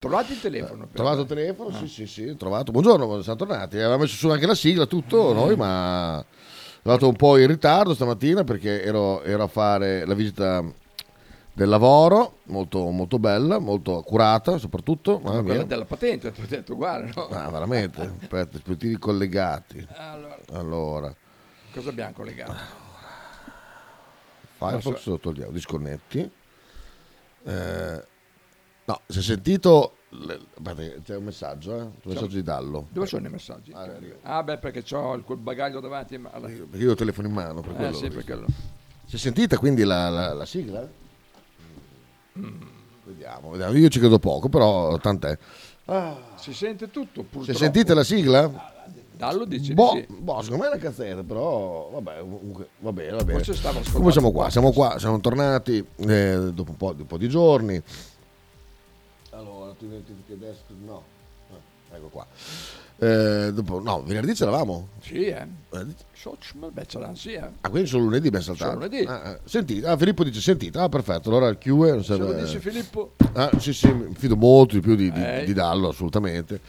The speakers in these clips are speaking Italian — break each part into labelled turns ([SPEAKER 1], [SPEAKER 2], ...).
[SPEAKER 1] Trovate il telefono.
[SPEAKER 2] Trovato il telefono? Sì, sì, sì, trovato. Buongiorno, siamo tornati. Avevamo messo su anche la sigla, tutto noi, ma sono andato un po' in ritardo stamattina perché ero, ero a fare la visita del lavoro, molto, molto bella, molto accurata soprattutto. Mamma
[SPEAKER 1] Quella della patente, ti ho detto, guarda, no?
[SPEAKER 2] Ah, veramente? Aspetta, dispositivi collegati.
[SPEAKER 1] Allora,
[SPEAKER 2] Allora,
[SPEAKER 1] cosa abbiamo collegato?
[SPEAKER 2] Firefox lo togliamo, disconnetti. Eh, no, si è sentito... Aspetta, c'è un messaggio, eh? Un messaggio di Dallo.
[SPEAKER 1] Dove sono i messaggi? Ah, beh, perché ho il- bagaglio davanti. Ma...
[SPEAKER 2] Perché io ho il telefono in mano. Per
[SPEAKER 1] Eh,
[SPEAKER 2] quello
[SPEAKER 1] sì, perché lo-
[SPEAKER 2] Si è sentita quindi la, la- la sigla? Vediamo, vediamo, io ci credo poco, però tant'è.
[SPEAKER 1] Si sente tutto, purtroppo.
[SPEAKER 2] è sentita la sigla?
[SPEAKER 1] Dallo dice
[SPEAKER 2] Boh,
[SPEAKER 1] di sì.
[SPEAKER 2] boh, secondo me è una cazzetta, però vabbè, comunque, va bene, va bene. Come siamo qua? Siamo qua, siamo tornati eh, dopo un po', un po' di giorni. Identifichi desktop? No. Ah, ecco qua. Eh, dopo, no, venerdì c'eravamo.
[SPEAKER 1] Sì, eh. Beh, c'era sì, eh.
[SPEAKER 2] Ah, quindi solo lunedì abbiamo saltato.
[SPEAKER 1] Solo lunedì.
[SPEAKER 2] Ah, sentite, ah, Filippo dice sentite, ah perfetto, allora il Q non
[SPEAKER 1] Se lo
[SPEAKER 2] serve...
[SPEAKER 1] dice Filippo,
[SPEAKER 2] Ah, sì, sì, mi fido molto di più di, di-
[SPEAKER 1] Eh.
[SPEAKER 2] di Dallo, assolutamente.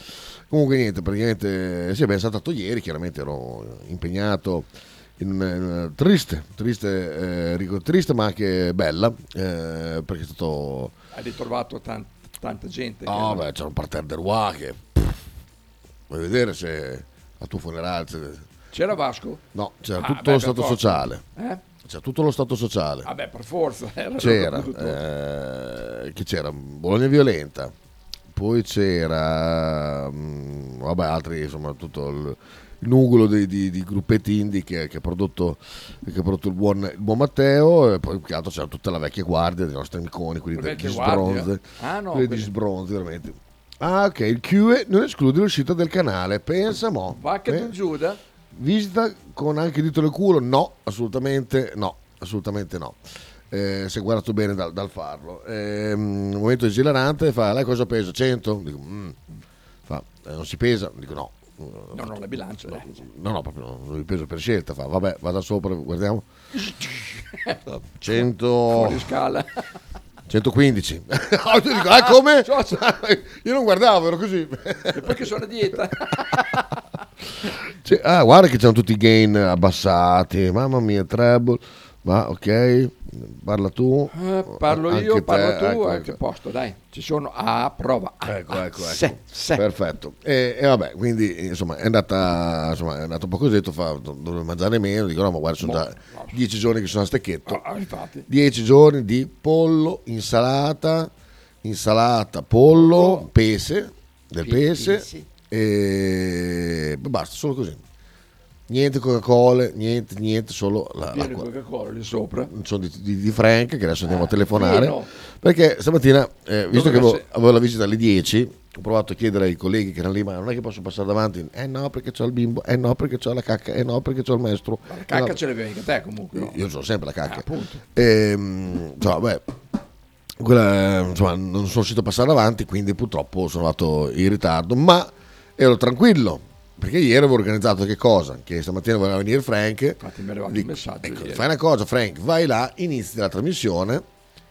[SPEAKER 2] Comunque niente, praticamente sì, abbiamo saltato ieri, chiaramente ero impegnato in una, una triste, triste, eh, triste ma anche bella, eh, perché è stato...
[SPEAKER 1] hai ritrovato tan- tanta gente. che-
[SPEAKER 2] Oh, beh, c'era un parterre del Roi che... pff, Vuoi vedere se al tuo funerale...
[SPEAKER 1] C'era Vasco?
[SPEAKER 2] No, c'era
[SPEAKER 1] Ah,
[SPEAKER 2] tutto
[SPEAKER 1] beh,
[SPEAKER 2] lo stato
[SPEAKER 1] forza.
[SPEAKER 2] sociale.
[SPEAKER 1] Eh?
[SPEAKER 2] C'era tutto lo stato sociale.
[SPEAKER 1] Vabbè, per forza. era
[SPEAKER 2] C'era, eh, chi c'era? Bologna Violenta, poi c'era, mm, vabbè, altri, insomma, tutto il, il nucleo di, di- di gruppetti indie che, che ha prodotto, che ha prodotto il, buon, il buon Matteo, e poi più che altro c'era tutta la vecchia guardia dei nostri amiconi, quelli degli sbronze,
[SPEAKER 1] Ah, no,
[SPEAKER 2] quelli
[SPEAKER 1] quelli-
[SPEAKER 2] sbronzi, veramente. Ah, ok, il QE non esclude l'uscita del canale, pensa mo.
[SPEAKER 1] Va che
[SPEAKER 2] Eh,
[SPEAKER 1] tu Giuda?
[SPEAKER 2] Visita con anche dito nel culo? No, assolutamente no, assolutamente no. Eh, si è guardato bene dal, dal farlo. Eh, un momento esilarante, fa, lei cosa pesa? 100? Dico, "Mm." fa, "Eh, non si pesa? Dico no.
[SPEAKER 1] No, no, la bilancia. eh.
[SPEAKER 2] No, no, proprio non mi peso per scelta. Fa, vabbè, vada sopra, guardiamo. 100...
[SPEAKER 1] Fuori scala.
[SPEAKER 2] 115. Ah, dico, ah, come? Io non guardavo, ero così.
[SPEAKER 1] E poi che sono a dieta.
[SPEAKER 2] Cioè, ah, guarda che c'hanno tutti i gain abbassati. Mamma mia, treble. Ma ok, parla tu.
[SPEAKER 1] Eh, parlo
[SPEAKER 2] Anche
[SPEAKER 1] io,
[SPEAKER 2] te,
[SPEAKER 1] parlo tu,
[SPEAKER 2] ecco,
[SPEAKER 1] a
[SPEAKER 2] ecco.
[SPEAKER 1] posto, dai. Ci sono a prova. Ah,
[SPEAKER 2] Ecco,
[SPEAKER 1] ah,
[SPEAKER 2] ecco, ecco.
[SPEAKER 1] se, se.
[SPEAKER 2] Perfetto. E, e vabbè, quindi insomma è andata, insomma, è andato un po' così, ho detto, fa, do- dovevo mangiare meno, dico no, ma guarda, sono
[SPEAKER 1] Boh,
[SPEAKER 2] già dieci giorni che sono a stecchetto.
[SPEAKER 1] Ah, infatti.
[SPEAKER 2] Dieci giorni di pollo, insalata, insalata, pollo, pese, del
[SPEAKER 1] Pe-
[SPEAKER 2] pese,
[SPEAKER 1] pese.
[SPEAKER 2] E basta, solo così. Niente Coca-Cola, niente, niente, solo la,
[SPEAKER 1] di Coca-Cola lì sopra.
[SPEAKER 2] Sono di, di- di Frank che adesso andiamo a telefonare
[SPEAKER 1] pieno.
[SPEAKER 2] perché stamattina eh, visto
[SPEAKER 1] Dove
[SPEAKER 2] che avevo, avevo la visita alle 10 ho provato a chiedere ai colleghi che erano lì ma non è che posso passare davanti eh no perché c'ho il bimbo eh no perché c'ho la cacca eh no perché c'ho il maestro
[SPEAKER 1] La
[SPEAKER 2] eh
[SPEAKER 1] cacca
[SPEAKER 2] no.
[SPEAKER 1] ce l'avevi anche te comunque. no?
[SPEAKER 2] io ho sempre la cacca
[SPEAKER 1] Ah, appunto.
[SPEAKER 2] Ehm, insomma, beh, quella, insomma, non sono riuscito a passare avanti, quindi purtroppo sono andato in ritardo, ma ero tranquillo. Perché ieri avevo organizzato che cosa? Che stamattina voleva venire Frank.
[SPEAKER 1] Infatti mi è arrivato un
[SPEAKER 2] Dico,
[SPEAKER 1] messaggio
[SPEAKER 2] ecco, fai una cosa, Frank, vai là, inizi la trasmissione,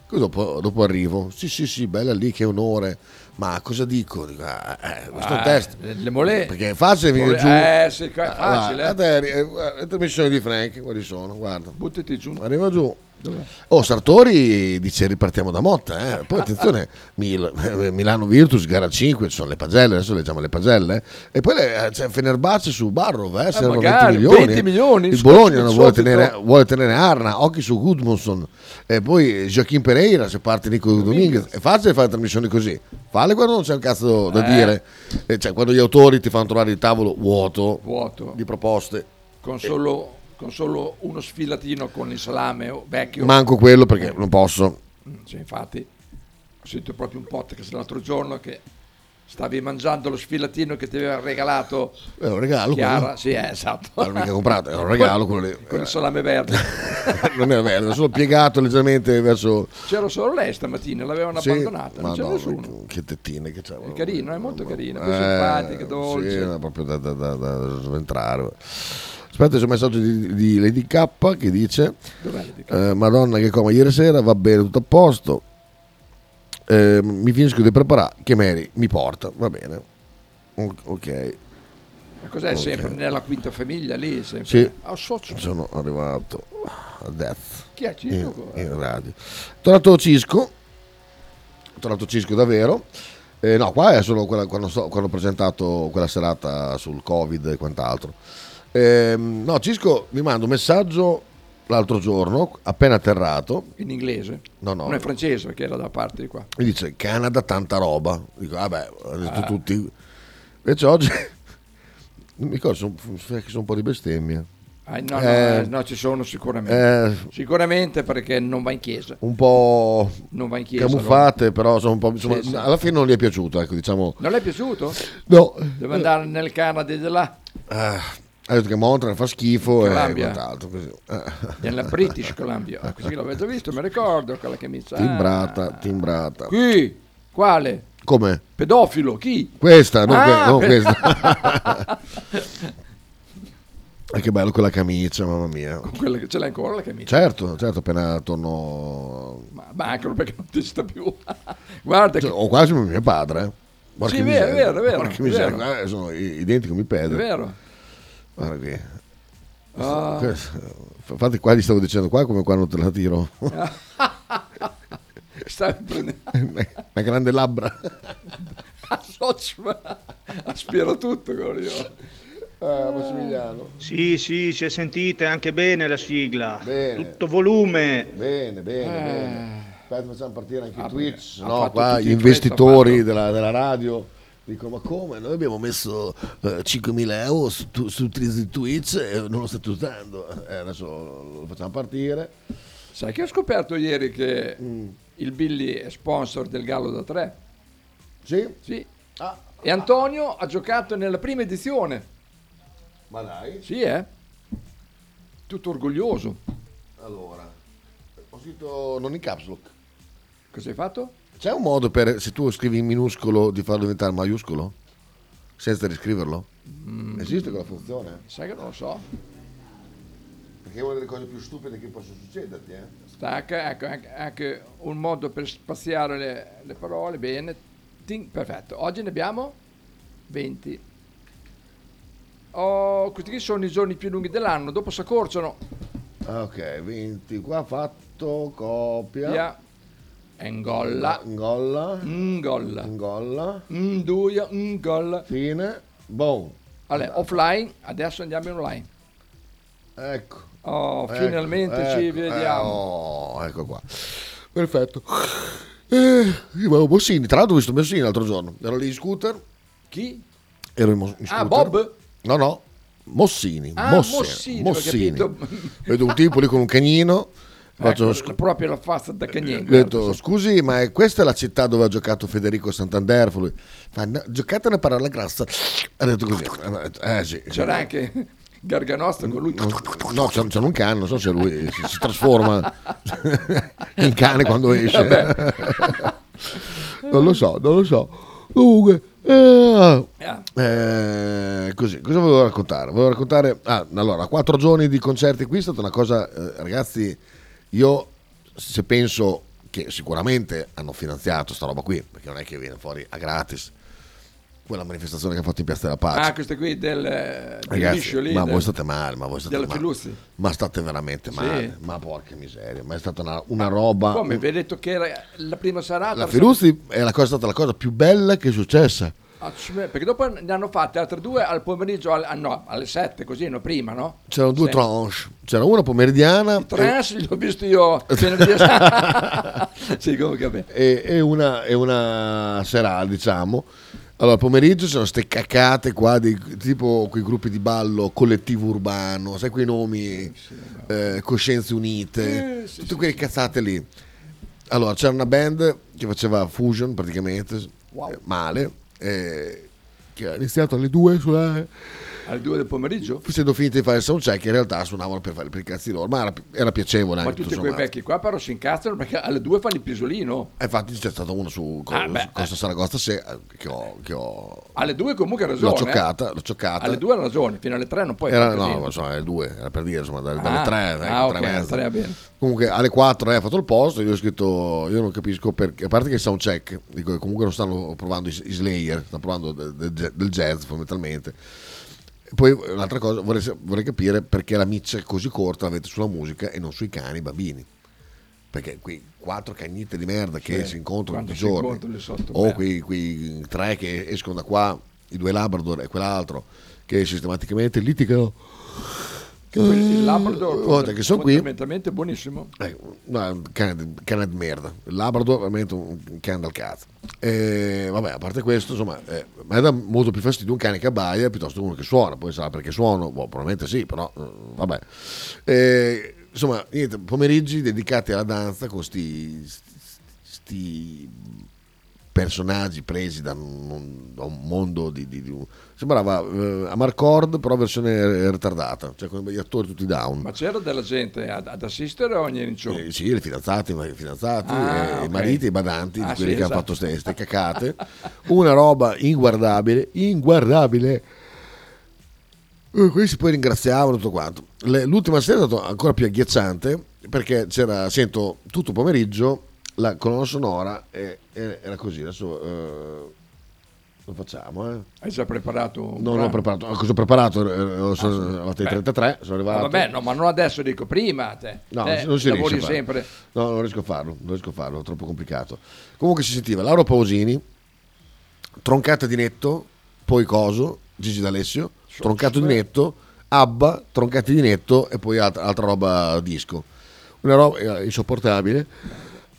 [SPEAKER 2] così dopo, dopo arrivo. Sì, sì, sì, bella lì, che onore. Ma cosa dico? Dico, ah, eh, questo è un
[SPEAKER 1] Ah,
[SPEAKER 2] test.
[SPEAKER 1] le- le mole-
[SPEAKER 2] Perché è facile venire
[SPEAKER 1] Mole-
[SPEAKER 2] giù.
[SPEAKER 1] eh, sì, è
[SPEAKER 2] Ah,
[SPEAKER 1] facile, eh.
[SPEAKER 2] guarda, eh, guarda, le trasmissioni di Frank, quali sono? Guarda.
[SPEAKER 1] Buttati giù.
[SPEAKER 2] Arriva giù.
[SPEAKER 1] Dov'è?
[SPEAKER 2] Oh, Sartori dice ripartiamo da Motta, eh. poi attenzione, Mil- eh, Milano Virtus, gara 5, ci sono le pagelle, adesso leggiamo le pagelle, eh. e poi le- c'è Fenerbahce su Barrov, eh, servono
[SPEAKER 1] magari,
[SPEAKER 2] 20 milioni.
[SPEAKER 1] 20 milioni,
[SPEAKER 2] il Bologna vuole tenere, vuole tenere Arna, occhi su Gudmundsson, e poi Joaquin Pereira, se parte Nico Dominguez, è facile fare trasmissioni così, falle quando non c'è un cazzo da
[SPEAKER 1] Eh.
[SPEAKER 2] dire, Eh, cioè, quando gli autori ti fanno trovare il tavolo vuoto,
[SPEAKER 1] Vuoto.
[SPEAKER 2] di proposte,
[SPEAKER 1] Con solo, con solo uno sfilatino con il salame vecchio.
[SPEAKER 2] manco quello perché non posso.
[SPEAKER 1] Mm, Sì, infatti. Ho sentito proprio un podcast l'altro giorno che stavi mangiando lo sfilatino che ti aveva regalato
[SPEAKER 2] È un regalo
[SPEAKER 1] Chiara.
[SPEAKER 2] quello.
[SPEAKER 1] Sì, eh, esatto.
[SPEAKER 2] Non mica comprato, era un regalo quello lì.
[SPEAKER 1] Con il salame verde.
[SPEAKER 2] non era verde, solo piegato leggermente verso...
[SPEAKER 1] C'era solo lei stamattina, l'avevano
[SPEAKER 2] Sì,
[SPEAKER 1] abbandonata, non c'era
[SPEAKER 2] Madonna,
[SPEAKER 1] nessuno.
[SPEAKER 2] Che tettine che c'avevano.
[SPEAKER 1] È carino, è molto carino,
[SPEAKER 2] Eh,
[SPEAKER 1] simpatica, dolce.
[SPEAKER 2] Sì, era proprio da, da, da, da sventrare. Aspetta, c'è un messaggio di, di Lady K che dice: eh, Madonna, che coma ieri sera, va bene, tutto a posto. eh, mi finisco di preparare, che Mary mi porta, va bene. Ok,
[SPEAKER 1] Ma cos'è
[SPEAKER 2] Ok.
[SPEAKER 1] sempre nella quinta famiglia lì? Sempre?
[SPEAKER 2] Sì.
[SPEAKER 1] Socio.
[SPEAKER 2] sono arrivato a Death
[SPEAKER 1] Chi è
[SPEAKER 2] in,
[SPEAKER 1] Cisco?
[SPEAKER 2] in radio. Tornato Cisco, tornato Cisco davvero. Eh, no, qua è solo quella- quando, sto- quando ho presentato quella serata sul Covid e quant'altro. Ehm, no, Cisco mi manda un messaggio l'altro giorno, appena atterrato,
[SPEAKER 1] In inglese?
[SPEAKER 2] No, no.
[SPEAKER 1] Non è francese perché era da parte di qua.
[SPEAKER 2] mi dice Canada tanta roba. Dico, vabbè, ho detto
[SPEAKER 1] Ah.
[SPEAKER 2] tutti. Invece oggi, mi ricordo, sono, sono un po' di bestemmie.
[SPEAKER 1] Ah, no, no,
[SPEAKER 2] Eh.
[SPEAKER 1] eh, no, ci sono sicuramente.
[SPEAKER 2] Eh,
[SPEAKER 1] Sicuramente perché non va in chiesa.
[SPEAKER 2] un po'
[SPEAKER 1] Non va in chiesa.
[SPEAKER 2] camuffate, però sono un po'. insomma,
[SPEAKER 1] Sì, sì.
[SPEAKER 2] Alla fine non gli è piaciuto, ecco, diciamo.
[SPEAKER 1] Non le è piaciuto?
[SPEAKER 2] No,
[SPEAKER 1] Deve andare nel Canada di là,
[SPEAKER 2] Ah, ha detto che Montreal fa schifo e
[SPEAKER 1] Columbia.
[SPEAKER 2] quant'altro. Così. Eh,
[SPEAKER 1] nella British Columbia. Ah, Così l'avevo già visto, mi ricordo quella che mi sa.
[SPEAKER 2] timbrata, timbrata.
[SPEAKER 1] Qui? Quale?
[SPEAKER 2] Come?
[SPEAKER 1] Pedofilo? Chi?
[SPEAKER 2] Questa, non, que-
[SPEAKER 1] Ah,
[SPEAKER 2] non
[SPEAKER 1] per-
[SPEAKER 2] questa. Ah, che bello quella camicia, mamma mia.
[SPEAKER 1] Quella che ce l'hai ancora la camicia?
[SPEAKER 2] Certo, certo, appena torno.
[SPEAKER 1] Ma, ma anche perché non ti sta più. Guarda che...
[SPEAKER 2] Cioè, ho quasi mio padre. Eh. Porca
[SPEAKER 1] Sì, vero,
[SPEAKER 2] miseria.
[SPEAKER 1] vero, vero,
[SPEAKER 2] Porca miseria,
[SPEAKER 1] vero.
[SPEAKER 2] sono identico mi
[SPEAKER 1] È
[SPEAKER 2] Pedro.
[SPEAKER 1] vero.
[SPEAKER 2] Guarda qui.
[SPEAKER 1] Ah.
[SPEAKER 2] Infatti qua gli stavo dicendo qua come quando te la tiro.
[SPEAKER 1] Stai prendendo...
[SPEAKER 2] Una grande labbra.
[SPEAKER 1] Aspira tutto quello io.
[SPEAKER 2] Ah, Massimiliano.
[SPEAKER 3] Sì, sì, si è sentita anche bene la sigla.
[SPEAKER 2] Bene.
[SPEAKER 3] Tutto volume.
[SPEAKER 2] Bene, bene,
[SPEAKER 1] Eh.
[SPEAKER 2] bene. Aspetta, facciamo partire anche
[SPEAKER 1] Ah,
[SPEAKER 2] Twitch. No, qua gli investitori della, della radio dicono: Ma come? Noi abbiamo messo eh, 5.000 euro su, su di Twitch e non lo state usando. Eh, adesso lo facciamo partire.
[SPEAKER 1] Sai che ho scoperto ieri che
[SPEAKER 2] Mm.
[SPEAKER 1] il Billy è sponsor del Gallo da 3?
[SPEAKER 2] Sì?
[SPEAKER 1] Sì.
[SPEAKER 2] Ah,
[SPEAKER 1] E Antonio ha giocato nella prima edizione.
[SPEAKER 2] ma dai.
[SPEAKER 1] Sì, eh? Tutto orgoglioso.
[SPEAKER 2] Allora, ho scritto non in caps lock.
[SPEAKER 1] Cosa hai fatto?
[SPEAKER 2] C'è un modo per, se tu scrivi in minuscolo, di farlo diventare maiuscolo? Senza riscriverlo? Esiste quella funzione?
[SPEAKER 1] Sai che non lo so.
[SPEAKER 2] Perché è una delle cose più stupide che possono succederti, eh?
[SPEAKER 1] Stacca, ecco, anche, anche un modo per spaziare le, le parole, bene. Ting, perfetto. Oggi ne abbiamo 20. Oh, questi qui sono i giorni più lunghi dell'anno, dopo si accorciano.
[SPEAKER 2] Ah, Ok, 20 qua fatto, copia.
[SPEAKER 1] Via. Engolla.
[SPEAKER 2] Ngolla.
[SPEAKER 1] Ngolla.
[SPEAKER 2] Ngolla.
[SPEAKER 1] Nduia, ngolla.
[SPEAKER 2] Fine. Boom.
[SPEAKER 1] Allora, offline, adesso andiamo in online.
[SPEAKER 2] Ecco.
[SPEAKER 1] Oh,
[SPEAKER 2] ecco,
[SPEAKER 1] finalmente ci
[SPEAKER 2] ecco,
[SPEAKER 1] vediamo.
[SPEAKER 2] eh, oh, ecco qua. Perfetto. Eh, io avevo Bossini, tra l'altro ho visto Bossini l'altro giorno. Ero lì in scooter.
[SPEAKER 1] Chi?
[SPEAKER 2] Ero in, mo- in
[SPEAKER 1] Ah,
[SPEAKER 2] scooter.
[SPEAKER 1] Bob?
[SPEAKER 2] No, no. Mossini.
[SPEAKER 1] Ah,
[SPEAKER 2] Mossini.
[SPEAKER 1] Mossini, capito.
[SPEAKER 2] Vedo un tipo lì con un cagnino.
[SPEAKER 1] Ecco,
[SPEAKER 2] scu-
[SPEAKER 1] proprio la faccia da
[SPEAKER 2] ho detto, scusi, ma è- questa è la città dove ha giocato Federico Santander? Fa, no, giocatene per la grassa. Ha detto così. Eh, sì, sì.
[SPEAKER 1] C'era anche Garganosta con lui.
[SPEAKER 2] No, c'è, c'è un cane, non so se lui si, si trasforma in cane quando esce. non lo so, non lo so. Comunque, eh,
[SPEAKER 1] Ah,
[SPEAKER 2] eh, così, cosa volevo raccontare? Volevo raccontare, ah, allora, quattro giorni di concerti qui è stata una cosa, eh, ragazzi, io se penso che sicuramente hanno finanziato sta roba qui, perché non è che viene fuori a gratis, quella manifestazione che ha fatto in Piazza della Pace.
[SPEAKER 1] ah, queste qui del, del
[SPEAKER 2] Ragazzi,
[SPEAKER 1] liscio lì.
[SPEAKER 2] ma
[SPEAKER 1] del-
[SPEAKER 2] voi state male, ma voi state
[SPEAKER 1] della
[SPEAKER 2] male.
[SPEAKER 1] Filuzzi.
[SPEAKER 2] Ma state veramente
[SPEAKER 1] Sì.
[SPEAKER 2] male, ma porca miseria, ma è stata una, una roba.
[SPEAKER 1] Come? Vi ho detto che era la prima serata.
[SPEAKER 2] La Filuzzi è, la cosa, è stata la cosa più bella che è successa.
[SPEAKER 1] Perché dopo ne hanno fatte altre due al pomeriggio, al- ah, no, alle 7, così, no, prima, no?
[SPEAKER 2] C'erano due
[SPEAKER 1] Sì.
[SPEAKER 2] tranche, c'era una pomeridiana
[SPEAKER 1] Trans li ho visto io. venerdì- sì, comunque
[SPEAKER 2] e, e una, e una serale, diciamo. Allora, pomeriggio c'erano queste cacate qua, di, tipo quei gruppi di ballo collettivo urbano, sai quei nomi, eh, Coscienze Unite,
[SPEAKER 1] Eh, sì,
[SPEAKER 2] tutte
[SPEAKER 1] sì,
[SPEAKER 2] quelle cazzate lì. Allora, c'era una band che faceva fusion praticamente,
[SPEAKER 1] Wow.
[SPEAKER 2] eh, male, eh, che ha iniziato alle due sulla...
[SPEAKER 1] Alle due del pomeriggio?
[SPEAKER 2] facendo finta di fare il soundcheck, in realtà suonavano per fare per i cazzi loro, ma era, era piacevole
[SPEAKER 1] Ma tutti quei vecchi qua però si incazzano perché alle due fanno il pisolino.
[SPEAKER 2] Eh, Infatti c'è stato uno su
[SPEAKER 1] Ah,
[SPEAKER 2] su Costa Saragossa se- che ho, che ho
[SPEAKER 1] Alle due comunque ha ragione.
[SPEAKER 2] l'ho
[SPEAKER 1] eh.
[SPEAKER 2] cioccata, l'ho cioccata.
[SPEAKER 1] Alle due ha ragione, fino alle tre non puoi
[SPEAKER 2] Era, no, ma insomma, alle due, era per dire, insomma, dalle,
[SPEAKER 1] Ah,
[SPEAKER 2] dalle tre,
[SPEAKER 1] ah,
[SPEAKER 2] ecco,
[SPEAKER 1] ok,
[SPEAKER 2] tre e mezza.
[SPEAKER 1] tre va bene.
[SPEAKER 2] Comunque alle 4 ha fatto il posto, io ho scritto, io non capisco perché, a parte che il soundcheck, dico che comunque non stanno provando i, i Slayer, stanno provando de- de- del jazz fondamentalmente. Poi un'altra cosa, vorrei, vorrei capire perché la miccia così corta l'avete sulla musica e non sui cani e bambini. Perché quei quattro cagnette di merda che
[SPEAKER 1] Sì,
[SPEAKER 2] si incontrano tutti i giorni, o quei, quei tre che escono da qua, i due Labrador e quell'altro, che sistematicamente litigano.
[SPEAKER 1] Il Labrador
[SPEAKER 2] Guarda che sono qui
[SPEAKER 1] fondamentalmente buonissimo.
[SPEAKER 2] eh, no, cane, di- cane di merda. Il Labrador è veramente un cane dal cazzo. E, vabbè, a parte questo, insomma, eh, mi dà molto più fastidio un cane che abbaia piuttosto che uno che suona. Poi sarà perché suono, boh, probabilmente sì, però eh, vabbè. E, insomma, niente, pomeriggi dedicati alla danza con sti, sti personaggi presi da un, da un mondo di, di- di un- sembrava eh, Amarcord però versione ritardata cioè con gli attori tutti down
[SPEAKER 1] Ma c'era della gente ad, ad assistere o ogni show?
[SPEAKER 2] eh, sì, le fidanzate, i fidanzati,
[SPEAKER 1] Ah,
[SPEAKER 2] eh,
[SPEAKER 1] ok.
[SPEAKER 2] i mariti, i badanti,
[SPEAKER 1] Ah,
[SPEAKER 2] di quelli
[SPEAKER 1] sì,
[SPEAKER 2] che
[SPEAKER 1] esatto.
[SPEAKER 2] hanno fatto queste cacate. Una roba inguardabile, inguardabile. Eh, Questi poi ringraziavano tutto quanto. L'ultima sera è stato ancora più agghiacciante perché c'era, sento tutto pomeriggio la colonna sonora e, e- era così. Adesso eh, lo facciamo. Eh.
[SPEAKER 1] Hai già preparato un
[SPEAKER 2] Non ho preparato, cosa ho preparato? Eh, sono
[SPEAKER 1] Ah,
[SPEAKER 2] arrivate ai
[SPEAKER 1] Beh.
[SPEAKER 2] 33, sono
[SPEAKER 1] Ah,
[SPEAKER 2] arrivato.
[SPEAKER 1] vabbè, no, ma non adesso, dico prima. Te.
[SPEAKER 2] No,
[SPEAKER 1] Te
[SPEAKER 2] non si riesce
[SPEAKER 1] sempre.
[SPEAKER 2] No, non riesco a farlo, non riesco a farlo, è troppo complicato. Comunque si sentiva Laura Pausini, troncata di netto, poi coso, Gigi D'Alessio, troncato di netto, Abba, troncati di netto e poi altra, altra roba disco. Una roba eh, insopportabile,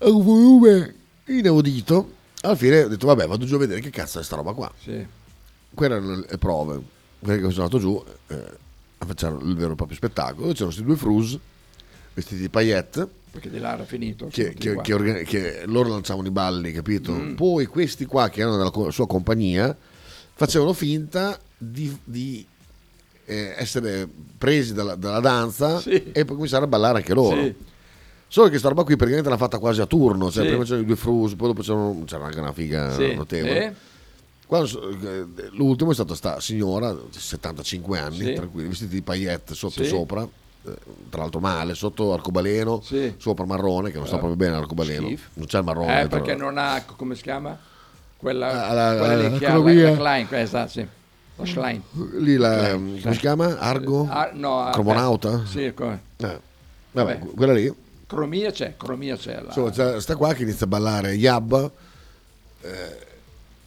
[SPEAKER 2] a un volume inaudito. Alla fine ho detto vabbè vado giù a vedere che cazzo è sta roba qua.
[SPEAKER 1] Sì.
[SPEAKER 2] Quelle erano le- prove, perché sono andato giù eh, a fare il vero e proprio spettacolo. C'erano questi due frus vestiti di paillette
[SPEAKER 1] Perché di là era finito.
[SPEAKER 2] che, che- che orga- che loro lanciavano i balli, capito?
[SPEAKER 1] Mm.
[SPEAKER 2] Poi questi qua che erano della sua compagnia facevano finta di, di, eh, essere presi dalla, dalla danza
[SPEAKER 1] Sì.
[SPEAKER 2] e poi cominciare a ballare anche loro.
[SPEAKER 1] Sì.
[SPEAKER 2] Solo che sta roba qui praticamente l'hanno fatta quasi a turno, cioè
[SPEAKER 1] Sì.
[SPEAKER 2] prima c'erano i due frus, poi dopo c'erano, c'era anche una figa
[SPEAKER 1] Sì.
[SPEAKER 2] notevole.
[SPEAKER 1] Eh?
[SPEAKER 2] Eh, l'ultimo è stata sta signora, 75 anni,
[SPEAKER 1] Sì.
[SPEAKER 2] tranquilli, vestiti di paillette sotto e sopra, eh, tra l'altro male, sotto arcobaleno, sopra marrone, che non sta
[SPEAKER 1] Eh,
[SPEAKER 2] proprio bene l'arcobaleno,
[SPEAKER 1] schifo.
[SPEAKER 2] non c'è il marrone.
[SPEAKER 1] Eh, perché non ha, come si chiama? Quella,
[SPEAKER 2] Ah, la-
[SPEAKER 1] quella
[SPEAKER 2] la-
[SPEAKER 1] lì che ha la, Klein, questa, sì. La Schlein.
[SPEAKER 2] Lì la, come si chiama? Argo?
[SPEAKER 1] Ah, no, ah,
[SPEAKER 2] Cromonauta?
[SPEAKER 1] Sì, come.
[SPEAKER 2] Eh, vabbè,
[SPEAKER 1] Vabbè.
[SPEAKER 2] quella lì.
[SPEAKER 1] Cromia c'è, cromia c'è. La...
[SPEAKER 2] Insomma, sta qua che inizia a ballare Yabba eh,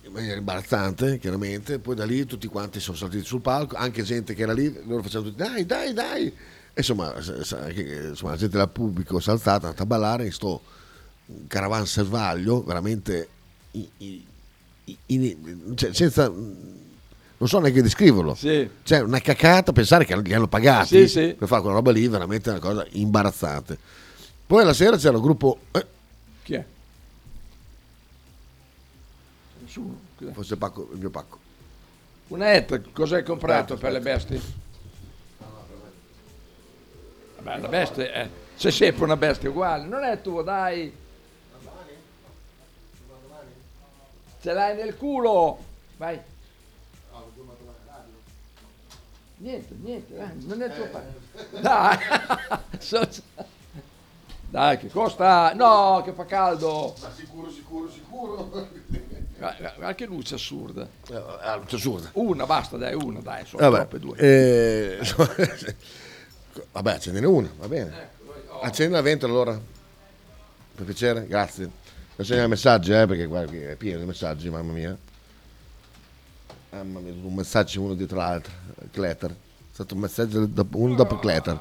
[SPEAKER 2] in maniera imbarazzante, chiaramente. Poi da lì tutti quanti sono saliti sul palco, anche gente che era lì, loro facevano tutti dai, dai, dai. E insomma, insomma, la gente del pubblico è alzata, è andata a ballare in sto caravan selvaglio, veramente i- i- i- in- cioè, senza... Non so neanche descriverlo.
[SPEAKER 1] Sì.
[SPEAKER 2] Cioè, una cacata pensare che li hanno pagati
[SPEAKER 1] Sì, sì.
[SPEAKER 2] per fare quella roba lì, veramente una cosa imbarazzante. Poi la sera c'era il gruppo. Eh,
[SPEAKER 1] Chi è? Nessuno. Cos'è?
[SPEAKER 2] forse il, pacco, il mio pacco.
[SPEAKER 1] Una et, cosa hai comprato
[SPEAKER 2] Aspetta,
[SPEAKER 1] per le bestie? Vabbè, la bestia è... C'è sempre una bestia uguale, non è tuo, dai! Ce l'hai nel culo! Vai! Niente, niente, dai, non è tuo padre. Dai! Dai, che costa... No, che fa caldo!
[SPEAKER 2] Ma sicuro, sicuro, sicuro.
[SPEAKER 1] Guarda guarda che luce assurda.
[SPEAKER 2] Ah, luce assurda.
[SPEAKER 1] Una, basta, dai, una, dai, sono
[SPEAKER 2] Vabbè,
[SPEAKER 1] troppe due.
[SPEAKER 2] eh, vabbè, accendene una, va bene. Accendi la ventola allora. Per piacere, grazie. Adesso i messaggi, eh, perché guarda è pieno di messaggi, mamma mia. Mamma mia, un messaggio uno dietro l'altro. Kletter. È stato un messaggio dopo- uno dopo Kletter.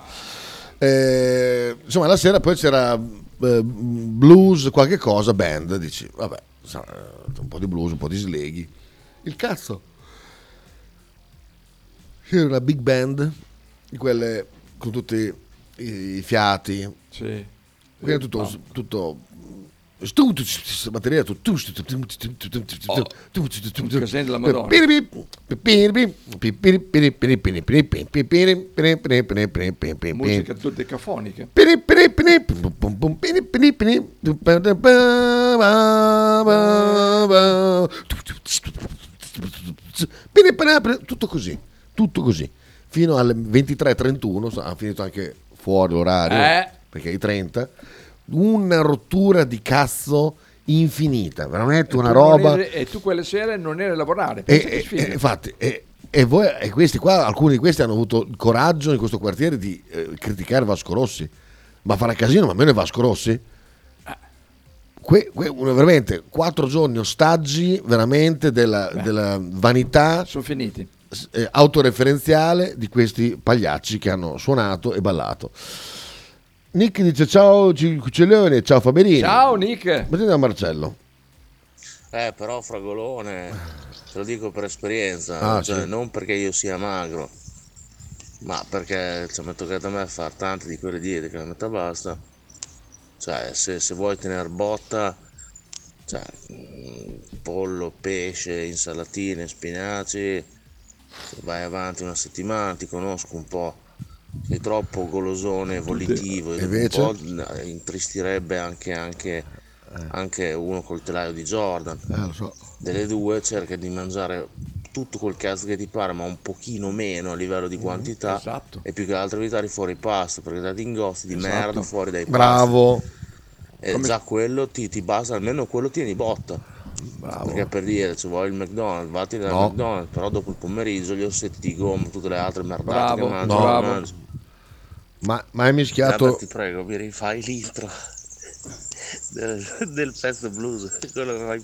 [SPEAKER 2] Eh, insomma, la sera poi c'era eh, blues, qualche cosa, band. Dici, vabbè, sa- un po' di blues, un po' di sleghi. Il cazzo. C'era una big band, di quelle con tutti i, i fiati,
[SPEAKER 1] Sì.
[SPEAKER 2] quindi tutto, tutto batteria tu tu
[SPEAKER 1] della Madonna musica dodecafonica
[SPEAKER 2] tutto così tutto così. Fino alle 23.31 ha finito anche fuori l'orario
[SPEAKER 1] eh.
[SPEAKER 2] perché i 30 una rottura di cazzo infinita veramente una roba
[SPEAKER 1] eri- e tu quelle sere non eri a lavorare.
[SPEAKER 2] e, e- infatti e, voi, e questi qua alcuni di questi hanno avuto il coraggio in questo quartiere di eh, criticare Vasco Rossi ma farà casino ma meno è Vasco Rossi Que- que- una- veramente quattro giorni ostaggi veramente della, della vanità
[SPEAKER 1] Sono finiti.
[SPEAKER 2] eh, autoreferenziale di questi pagliacci che hanno suonato e ballato. Nick dice ciao Cucciolone, ciao Faberini.
[SPEAKER 1] Ciao Nick.
[SPEAKER 2] Mettete a Marcello.
[SPEAKER 4] Eh, però fragolone, te lo dico per esperienza,
[SPEAKER 2] Ah,
[SPEAKER 4] cioè,
[SPEAKER 2] sì.
[SPEAKER 4] non perché io sia magro, ma perché cioè, mi è toccato a me fare tante di quelle diete che la metà basta. Cioè, se, se vuoi tenere botta, cioè, pollo, pesce, insalatine, spinaci, se vai avanti una settimana ti conosco un po'. Sei troppo golosone, volitivo,
[SPEAKER 2] E invece?
[SPEAKER 4] un po' intristirebbe anche, anche, anche uno col telaio di Jordan
[SPEAKER 2] Eh, lo so.
[SPEAKER 4] delle due cerca di mangiare tutto quel cazzo che ti pare ma un pochino meno a livello di quantità
[SPEAKER 1] esatto.
[SPEAKER 4] e più che altro evitare fuori pasto perché dati ingosti di
[SPEAKER 1] Esatto.
[SPEAKER 4] merda fuori dai
[SPEAKER 2] Bravo.
[SPEAKER 4] pasti e già quello ti, ti basta almeno quello tieni botta perché per dire ci vuoi il McDonald's vatti dal
[SPEAKER 2] No.
[SPEAKER 4] McDonald's però dopo il pomeriggio gli ossetti di gomma tutte le altre merdate
[SPEAKER 1] Bravo,
[SPEAKER 4] che mangi,
[SPEAKER 2] no.
[SPEAKER 1] bravo.
[SPEAKER 2] Ma, ma hai mischiato...
[SPEAKER 4] Gaber, ti prego mi rifai l'intro del, del pezzo blues quello che fai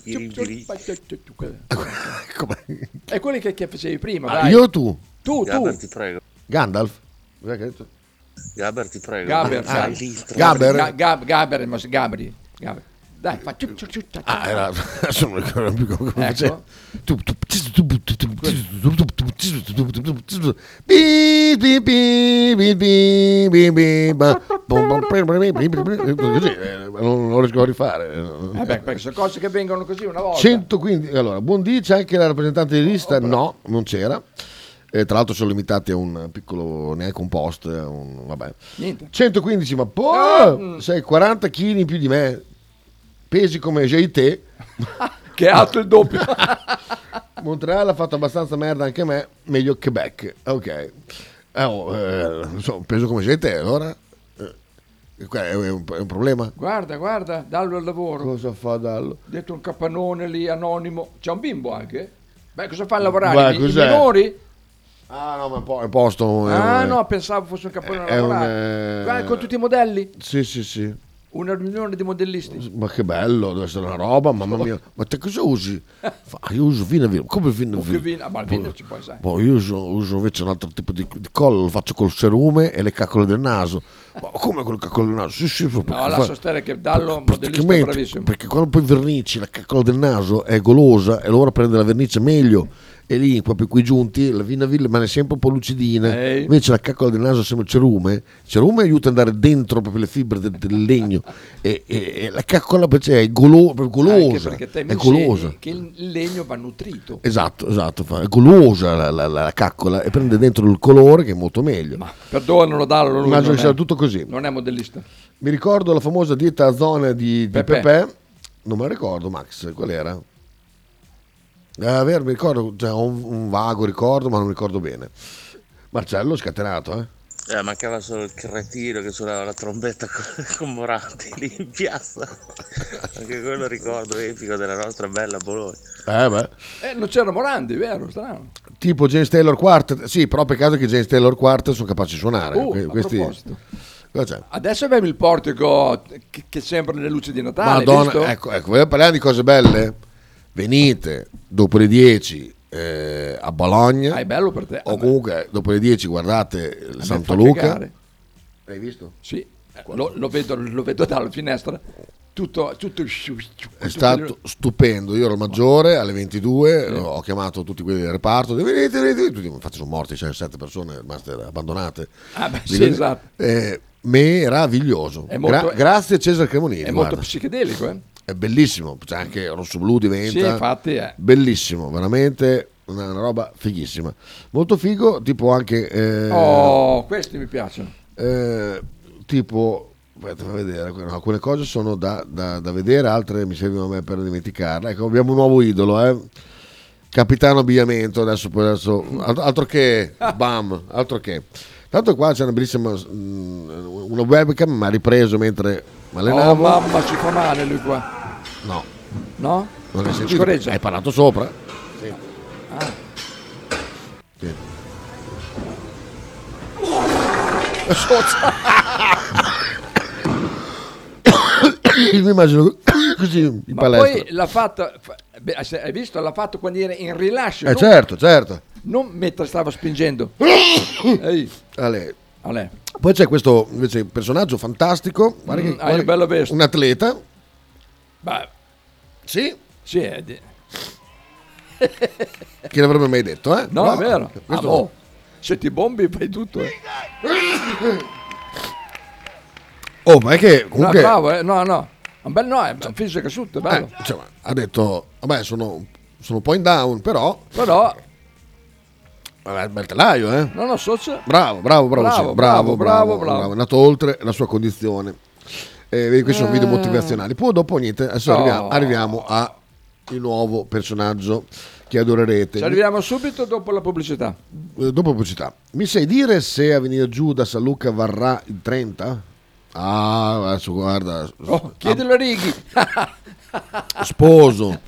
[SPEAKER 2] Come-
[SPEAKER 1] E quelli che, che facevi prima,
[SPEAKER 2] Ah,
[SPEAKER 1] dai.
[SPEAKER 2] io o tu?
[SPEAKER 1] Tu,
[SPEAKER 4] Gaber
[SPEAKER 1] tu.
[SPEAKER 4] ti prego
[SPEAKER 2] Gandalf? Cos'è che hai detto?
[SPEAKER 4] Gaber ti prego
[SPEAKER 1] Gaber,
[SPEAKER 4] l'intro
[SPEAKER 2] Gaber?
[SPEAKER 1] Ga- Gab- Gaber, ma Gabri. Gabri. Dai, fa ciu, ciu, ciu, ciu,
[SPEAKER 2] Ah, era... adesso non ricordo più come
[SPEAKER 1] Ecco.
[SPEAKER 2] faceva. Così, eh, non non riesco a rifare.
[SPEAKER 1] Eh beh, perché sono cose che vengono così una volta.
[SPEAKER 2] 115 allora Buondì c'è anche la rappresentante di lista no non c'era Eh, tra l'altro sono limitati a un piccolo neanche un post un- vabbè
[SPEAKER 1] Niente.
[SPEAKER 2] 115 ma
[SPEAKER 1] Ah,
[SPEAKER 2] poi sei 40 kg in più di me pesi come JT
[SPEAKER 1] Che è alto il doppio.
[SPEAKER 2] Montreal ha fatto abbastanza merda anche me meglio Quebec ok eh, oh, eh, non so, peso come JT allora Eh, è un, è un problema
[SPEAKER 1] guarda, guarda, dallo al lavoro.
[SPEAKER 2] cosa fa Dallo
[SPEAKER 1] Dentro un capannone lì anonimo. C'è un bimbo anche? Beh, cosa fa a lavorare?
[SPEAKER 2] Guarda,
[SPEAKER 1] I, i minori?
[SPEAKER 2] ah no ma è un po' è un posto è
[SPEAKER 1] Ah
[SPEAKER 2] un-
[SPEAKER 1] no, pensavo fosse un capannone
[SPEAKER 2] è
[SPEAKER 1] a
[SPEAKER 2] un,
[SPEAKER 1] lavorare.
[SPEAKER 2] eh,
[SPEAKER 1] Guarda, con tutti i modelli.
[SPEAKER 2] sì sì sì
[SPEAKER 1] Una riunione di modellisti.
[SPEAKER 2] Ma che bello, deve essere una roba, mamma mia. Ma te cosa usi? Fa, io uso vino vino. Come vino
[SPEAKER 1] che
[SPEAKER 2] vino?
[SPEAKER 1] vino- ah, ma il vino ci puoi, sai.
[SPEAKER 2] Boh, io uso, uso invece un altro tipo di, di collo, lo faccio col cerume e le caccole del naso. Ma come con le caccole del naso? Sì, sì,
[SPEAKER 1] No, lascia stare che Dallo, modellista
[SPEAKER 2] praticamente,
[SPEAKER 1] bravissimo.
[SPEAKER 2] perché quando poi vernici la caccola del naso è golosa e allora prende la vernice meglio e lì proprio qui giunti la vinaville rimane sempre un po' lucidina
[SPEAKER 1] Ehi.
[SPEAKER 2] invece la caccola del naso sembra cerume il cerume aiuta ad andare dentro proprio le fibre del, del legno e, e- e la caccola invece è golo- golosa è golosa
[SPEAKER 1] che il legno va nutrito.
[SPEAKER 2] esatto esatto è golosa la, la- la caccola e prende dentro il colore che è molto meglio
[SPEAKER 1] Ma perdonalo, Dallo. lui
[SPEAKER 2] immagino che sia tutto così
[SPEAKER 1] Non è modellista.
[SPEAKER 2] mi ricordo la famosa dieta a zone di, di
[SPEAKER 1] Pepe.
[SPEAKER 2] Pepe. Non me la ricordo, Max, qual era? Eh, vero, mi ricordo, cioè, ho un, un vago ricordo, ma non mi ricordo bene. Marcello, scatenato, eh?
[SPEAKER 4] Eh, mancava solo il cretino che suonava la trombetta con, con Moratti lì in piazza. Anche quello ricordo epico della nostra bella Bologna.
[SPEAKER 2] Eh, beh.
[SPEAKER 1] Eh, non c'era Morandi, vero? Strano.
[SPEAKER 2] Tipo James Taylor Quartet. Sì, però peccato che James Taylor Quartet sono capaci di suonare.
[SPEAKER 1] Uh,
[SPEAKER 2] Que-
[SPEAKER 1] a
[SPEAKER 2] questi... c'è?
[SPEAKER 1] Adesso abbiamo il portico che, che sembra le luci di Natale.
[SPEAKER 2] Madonna,
[SPEAKER 1] visto?
[SPEAKER 2] ecco, ecco, vogliamo parlare di cose belle? Venite dopo le 10 eh, a Bologna.
[SPEAKER 1] Ah, è bello per te.
[SPEAKER 2] o comunque dopo le 10 guardate il Santo Luca.
[SPEAKER 1] cagare.
[SPEAKER 2] Hai visto?
[SPEAKER 1] Sì, lo, lo vedo, lo vedo dalla finestra. Tutto, tutto
[SPEAKER 2] È stato stupendo. Io ero maggiore alle 22, ho chiamato tutti quelli del reparto. Venite, venite, tutti, infatti sono morti, c'erano sette persone rimaste abbandonate.
[SPEAKER 1] Ah, beh, sì, esatto.
[SPEAKER 2] eh, meraviglioso.
[SPEAKER 1] Molto-
[SPEAKER 2] Gra- grazie Cesare Cremonini.
[SPEAKER 1] È molto
[SPEAKER 2] guarda.
[SPEAKER 1] psichedelico, eh?
[SPEAKER 2] È bellissimo, c'è anche rosso blu diventa.
[SPEAKER 1] Sì, infatti è.
[SPEAKER 2] Bellissimo, veramente una, una roba fighissima. Molto figo, tipo anche... eh,
[SPEAKER 1] Oh, questi mi piacciono.
[SPEAKER 2] eh, tipo, aspetta, vedere, no, alcune cose sono da, da- da vedere, altre mi servono a me per dimenticarle. Ecco, abbiamo un nuovo idolo, eh. Capitano abbiamento, adesso, adesso altro, che bam, altro che. Tanto qua c'è una bellissima mm, una webcam, mi ha ripreso mentre mi
[SPEAKER 1] Oh,
[SPEAKER 2] allenavo.
[SPEAKER 1] mamma, ci fa male lui qua.
[SPEAKER 2] No,
[SPEAKER 1] No?
[SPEAKER 2] non hai sentito?
[SPEAKER 1] Scorreggia.
[SPEAKER 2] Hai parlato sopra? Sì.
[SPEAKER 1] Ah.
[SPEAKER 2] Sì. mi immagino così in
[SPEAKER 1] Ma
[SPEAKER 2] palestra.
[SPEAKER 1] poi l'ha fatto, fa- beh, hai visto? L'ha fatto quando era in rilascio,
[SPEAKER 2] Eh
[SPEAKER 1] non,
[SPEAKER 2] certo, certo.
[SPEAKER 1] non mentre stava spingendo. Ehi,
[SPEAKER 2] Ale.
[SPEAKER 1] Ale.
[SPEAKER 2] Poi c'è questo invece personaggio fantastico, guarda
[SPEAKER 1] Mm,
[SPEAKER 2] che,
[SPEAKER 1] hai
[SPEAKER 2] guarda
[SPEAKER 1] un bello
[SPEAKER 2] un atleta,
[SPEAKER 1] Beh,
[SPEAKER 2] sì,
[SPEAKER 1] sì, è di-
[SPEAKER 2] chi l'avrebbe mai detto, eh?
[SPEAKER 1] no,
[SPEAKER 2] Però
[SPEAKER 1] è vero. Ah, boh. Se ti bombi fai tutto. Eh.
[SPEAKER 2] Oh, ma è che
[SPEAKER 1] No,
[SPEAKER 2] comunque
[SPEAKER 1] bravo, eh. no, no. Un bel no, è un fisico asciutto, è
[SPEAKER 2] eh,
[SPEAKER 1] bello.
[SPEAKER 2] cioè, ha detto, vabbè, sono, sono un po' in down, però
[SPEAKER 1] Però,
[SPEAKER 2] vabbè, bel telaio, eh?
[SPEAKER 1] non lo so se...
[SPEAKER 2] Bravo, bravo, bravo,
[SPEAKER 1] Bravo,
[SPEAKER 2] sì, bravo,
[SPEAKER 1] bravo,
[SPEAKER 2] bravo,
[SPEAKER 1] bravo, bravo.
[SPEAKER 2] È nato oltre la sua condizione. Eh, vedi, questi sono video motivazionali. Poi dopo niente, adesso
[SPEAKER 1] Oh.
[SPEAKER 2] arriviamo, arriviamo a il nuovo personaggio che adorerete.
[SPEAKER 1] Ci arriviamo subito dopo la pubblicità.
[SPEAKER 2] Eh, Dopo pubblicità. Mi sai dire se a venire giù da San Luca varrà il 30? Ah, adesso guarda.
[SPEAKER 1] Oh, chiedilo a Righi.
[SPEAKER 2] Sposo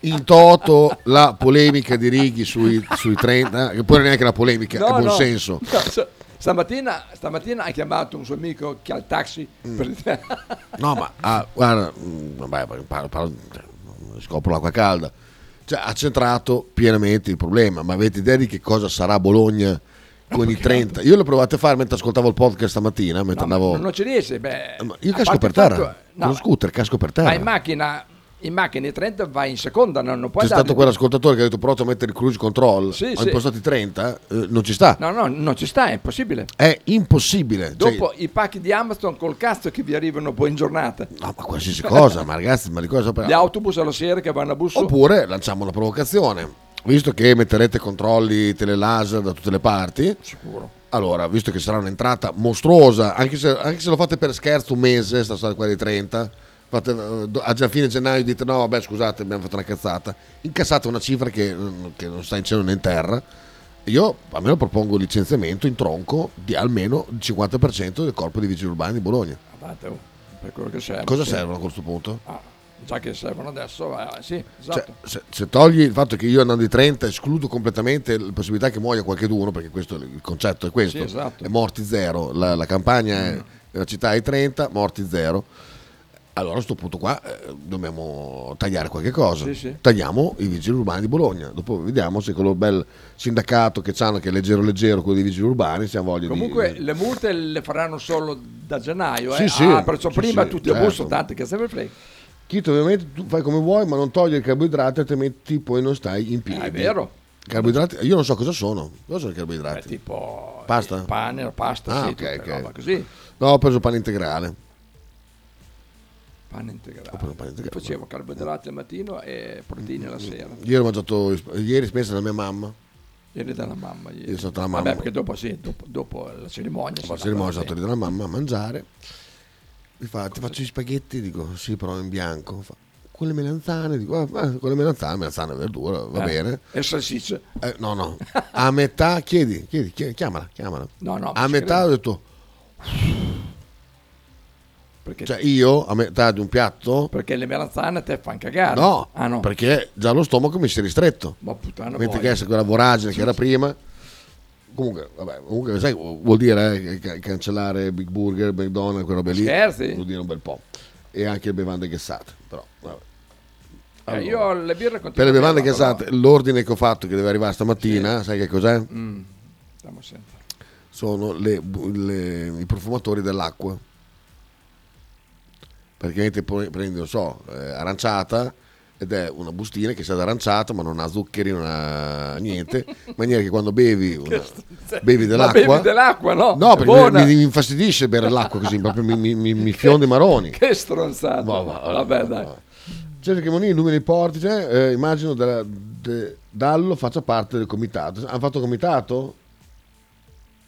[SPEAKER 2] in toto la polemica di Righi sui, sui 30, che poi non è neanche la polemica, è buon senso.
[SPEAKER 1] No, s- stamattina, stamattina ha chiamato un suo amico che ha il taxi
[SPEAKER 2] Mm.
[SPEAKER 1] per
[SPEAKER 2] No, ma ah, guarda, mm, vabbè, parlo, parlo- cioè, scopro l'acqua calda. Cioè, ha centrato pienamente il problema, ma avete idea di che cosa sarà Bologna con i 30? Io l'ho provato a fare mentre ascoltavo il podcast stamattina, mentre
[SPEAKER 1] No,
[SPEAKER 2] andavo...
[SPEAKER 1] non ci riesce. Beh,
[SPEAKER 2] io casco per terra,
[SPEAKER 1] fatto- no,
[SPEAKER 2] con lo scooter casco per terra.
[SPEAKER 1] Ma in macchina, in macchina i 30 vai in seconda, non, non puoi
[SPEAKER 2] C'è stato quell'ascoltatore che ha detto provato a mettere il cruise control,
[SPEAKER 1] Sì,
[SPEAKER 2] ho
[SPEAKER 1] sì.
[SPEAKER 2] impostati 30, eh, non ci sta.
[SPEAKER 1] No, no, non ci sta, è impossibile.
[SPEAKER 2] È impossibile. Cioè,
[SPEAKER 1] Dopo i pacchi di Amazon col cazzo che vi arrivano poi in giornata.
[SPEAKER 2] no, ma qualsiasi cosa, ma ragazzi, ma di cosa
[SPEAKER 1] Gli autobus alla sera che vanno a busso.
[SPEAKER 2] Oppure lanciamo una provocazione. Visto che metterete controlli telelaser da tutte le parti,
[SPEAKER 1] Sicuro.
[SPEAKER 2] allora, visto che sarà un'entrata mostruosa, anche se, anche se lo fate per scherzo un mese, sta storia qua di 30, fate, eh, do- a già fine gennaio dite no, vabbè, scusate, abbiamo fatto una cazzata, incassate una cifra che, che non sta in cielo né in terra. Io almeno propongo il licenziamento in tronco di almeno il 50% del corpo di vigili urbani di Bologna.
[SPEAKER 1] Guardate, oh, per quello che serve.
[SPEAKER 2] Cosa servono a questo punto?
[SPEAKER 1] Ah, già che servono adesso, eh, sì,
[SPEAKER 2] Cioè,
[SPEAKER 1] esatto.
[SPEAKER 2] se, se togli il fatto che io andando di 30 escludo completamente la possibilità che muoia qualcuno, perché questo, il concetto è questo,
[SPEAKER 1] Sì, esatto. Mm.
[SPEAKER 2] è morti zero, la, la campagna è la città ai 30, morti zero. Allora a questo punto qua eh, dobbiamo tagliare qualche cosa.
[SPEAKER 1] Sì, sì.
[SPEAKER 2] Tagliamo i vigili urbani di Bologna. Dopo vediamo se quello bel sindacato che hanno, che è leggero leggero, quello dei vigili urbani, se ha voglia
[SPEAKER 1] Comunque
[SPEAKER 2] di...
[SPEAKER 1] le multe le faranno solo da gennaio,
[SPEAKER 2] Sì,
[SPEAKER 1] eh?
[SPEAKER 2] sì,
[SPEAKER 1] ah, perciò
[SPEAKER 2] sì,
[SPEAKER 1] prima
[SPEAKER 2] sì,
[SPEAKER 1] tutti a
[SPEAKER 2] certo.
[SPEAKER 1] busso, tanto che se ne frega.
[SPEAKER 2] Chito, ovviamente tu fai come vuoi, ma non togli il carboidrato, altrimenti poi non stai in piedi.
[SPEAKER 1] Ah, è vero.
[SPEAKER 2] Carboidrati? Io non so cosa sono. Cosa sono i carboidrati?
[SPEAKER 1] tipo
[SPEAKER 2] Pasta?
[SPEAKER 1] pane, pasta,
[SPEAKER 2] Ah,
[SPEAKER 1] sì,
[SPEAKER 2] ok,
[SPEAKER 1] tutte
[SPEAKER 2] ok.
[SPEAKER 1] roba così.
[SPEAKER 2] No, ho preso pane integrale.
[SPEAKER 1] Pane integrale.
[SPEAKER 2] Ho pane integrale.
[SPEAKER 1] Facevo carboidrati al mattino e proteine la sera.
[SPEAKER 2] Ieri ho mangiato, ieri spesa da mia mamma.
[SPEAKER 1] Ieri dalla mamma. Ieri.
[SPEAKER 2] Io sono dalla
[SPEAKER 1] Vabbè,
[SPEAKER 2] mamma.
[SPEAKER 1] perché dopo sì, dopo, dopo la cerimonia. si
[SPEAKER 2] La cerimonia sono stato lì dalla mamma a mangiare. Mi fa, ti faccio gli spaghetti? Dico, sì, però in bianco. Fa, con le melanzane? Dico, ah, ah, con le melanzane, melanzane e verdura, va
[SPEAKER 1] Eh,
[SPEAKER 2] bene.
[SPEAKER 1] E salsicce.
[SPEAKER 2] Eh, no, no. A metà, chiedi, chiedi, chiamala, chiamala.
[SPEAKER 1] No, no.
[SPEAKER 2] A metà ho
[SPEAKER 1] credo,
[SPEAKER 2] detto,
[SPEAKER 1] Perché,
[SPEAKER 2] cioè io a metà di un piatto
[SPEAKER 1] perché le melanzane te fanno cagare.
[SPEAKER 2] No,
[SPEAKER 1] Ah no.
[SPEAKER 2] perché già lo stomaco mi si è ristretto.
[SPEAKER 1] Ma puttana
[SPEAKER 2] Mentre
[SPEAKER 1] boia.
[SPEAKER 2] che quella voragine che era prima. Comunque, vabbè, comunque sai, vuol dire eh, ca- cancellare Big Burger, McDonald's, quelle robe lì.
[SPEAKER 1] Scherzi?
[SPEAKER 2] Vuol dire un bel po'. E anche le bevande gassate. Però, vabbè.
[SPEAKER 1] Eh,
[SPEAKER 2] Allora,
[SPEAKER 1] io le birre
[SPEAKER 2] per le bevande gassate, l'ordine che ho fatto che deve arrivare stamattina, sai che cos'è?
[SPEAKER 1] però- Mm, stiamo sempre.
[SPEAKER 2] Sono le le- i profumatori dell'acqua praticamente non so, eh, aranciata ed è una bustina che sa d'aranciata ma non ha zuccheri, non ha niente in maniera che quando bevi, una, bevi dell'acqua
[SPEAKER 1] bevi dell'acqua no?
[SPEAKER 2] no perché mi, mi, infastidisce bere l'acqua così proprio mi, mi, mi fionde i maroni
[SPEAKER 1] che stronzata
[SPEAKER 2] va, va, va,
[SPEAKER 1] vabbè
[SPEAKER 2] boh,
[SPEAKER 1] dai
[SPEAKER 2] boh. cioè, Cesare Cremonini, Lume dei Portice, cioè, eh, immagino della, de, Dallo faccia parte del comitato. Hanno fatto comitato?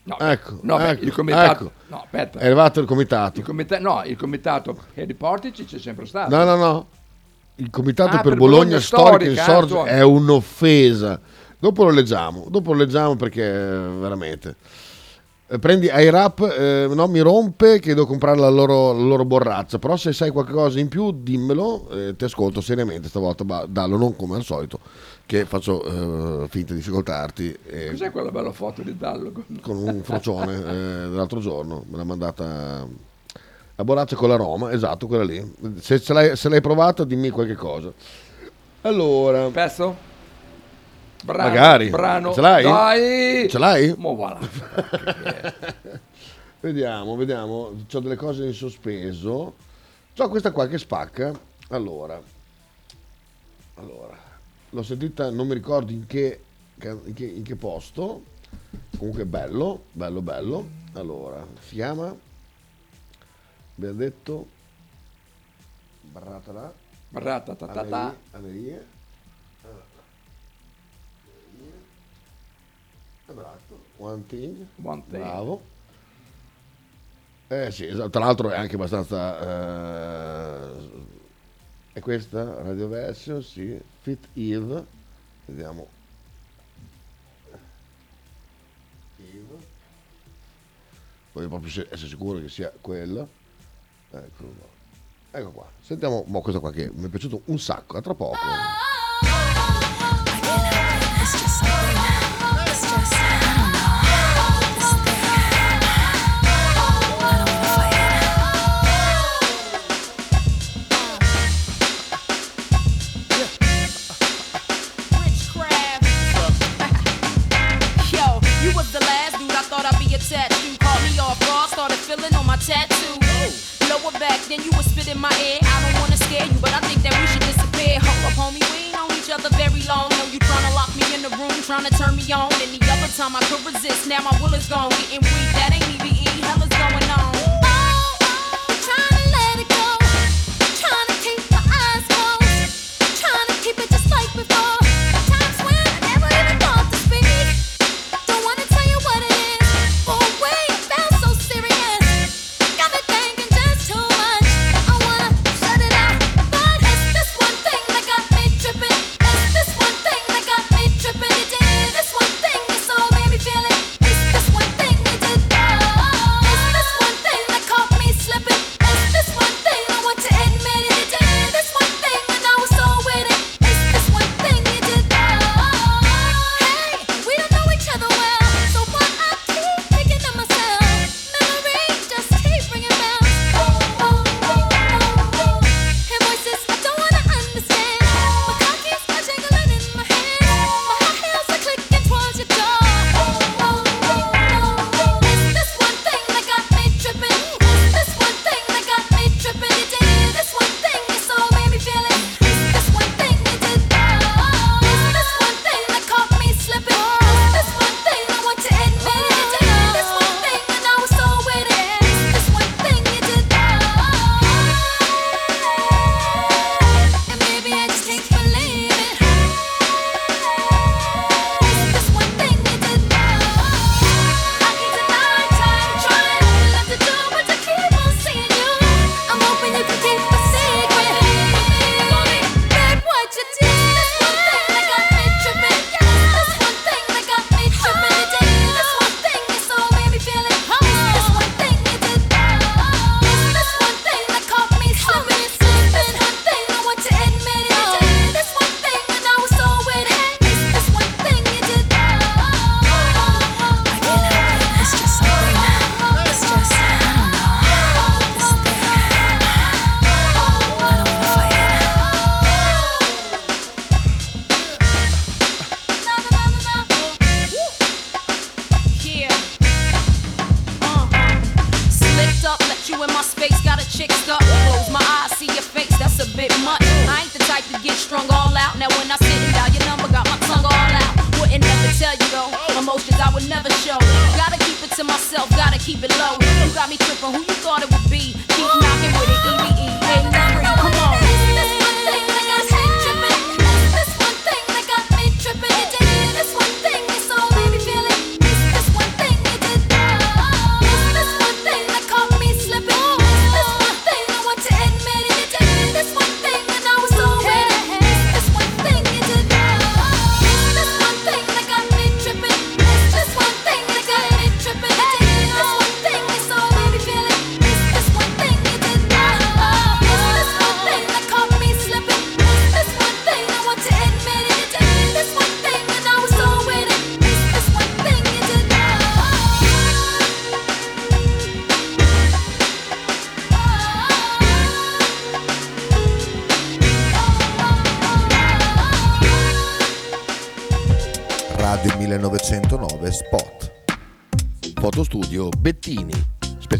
[SPEAKER 1] No,
[SPEAKER 2] ecco,
[SPEAKER 1] no,
[SPEAKER 2] ecco, beh,
[SPEAKER 1] il ecco, comitato,
[SPEAKER 2] ecco.
[SPEAKER 1] no, aspetta.
[SPEAKER 2] È arrivato il comitato.
[SPEAKER 1] Il comita- no, il comitato di Portici c'è sempre stato.
[SPEAKER 2] No, no, no. Il comitato
[SPEAKER 1] ah,
[SPEAKER 2] per,
[SPEAKER 1] per,
[SPEAKER 2] Bologna,
[SPEAKER 1] Bologna
[SPEAKER 2] Storica,
[SPEAKER 1] Storica
[SPEAKER 2] è un'offesa. Dopo lo leggiamo, dopo lo leggiamo perché veramente. Eh, prendi iRap, eh, no, mi rompe che devo comprare la loro, la loro, borraccia, però se sai qualcosa in più dimmelo, eh, ti ascolto seriamente stavolta, ma dallo non come al solito che faccio eh, finta di ascoltarti. E
[SPEAKER 1] Cos'è quella bella foto di Dallo? Con
[SPEAKER 2] un frocione eh, dell'altro giorno, me l'ha mandata la Boraccia con la Roma, esatto, quella lì. Se, se, l'hai, se l'hai, provata dimmi qualche cosa. Allora...
[SPEAKER 1] Pezzo? Brano,
[SPEAKER 2] Magari.
[SPEAKER 1] Brano.
[SPEAKER 2] Ce l'hai?
[SPEAKER 1] Dai!
[SPEAKER 2] Ce l'hai?
[SPEAKER 1] Mo voilà.
[SPEAKER 2] vediamo, vediamo. Ho delle cose in sospeso. Ho questa qua che spacca. Allora. Allora l'ho sentita, non mi ricordo in che, in che, in che posto, comunque bello, bello, bello. Allora, si chiama, abbiamo detto, Barratala,
[SPEAKER 1] Barratatatata,
[SPEAKER 2] Amerie, Esatto, One Thing,
[SPEAKER 1] One thing.
[SPEAKER 2] bravo. Eh sì, esatto. tra l'altro è anche abbastanza eh, e questa Radio Version, sì, Fit Eve, vediamo. Eve. Voglio proprio essere sicuro che sia quella. Eccolo. Ecco qua. Sentiamo mo, questa qua che mi è piaciuto un sacco, a tra poco.
[SPEAKER 5] Oh,
[SPEAKER 2] oh, oh,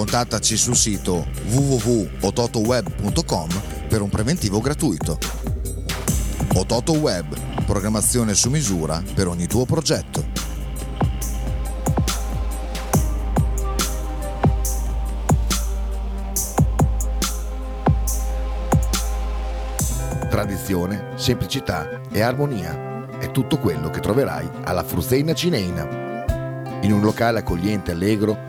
[SPEAKER 6] Contattaci sul sito www.ototoweb.com per un preventivo gratuito. Ototo Web, programmazione su misura per ogni tuo progetto.
[SPEAKER 2] Tradizione, semplicità e armonia è tutto quello che troverai alla Fruzeina Cineina. In un locale accogliente e allegro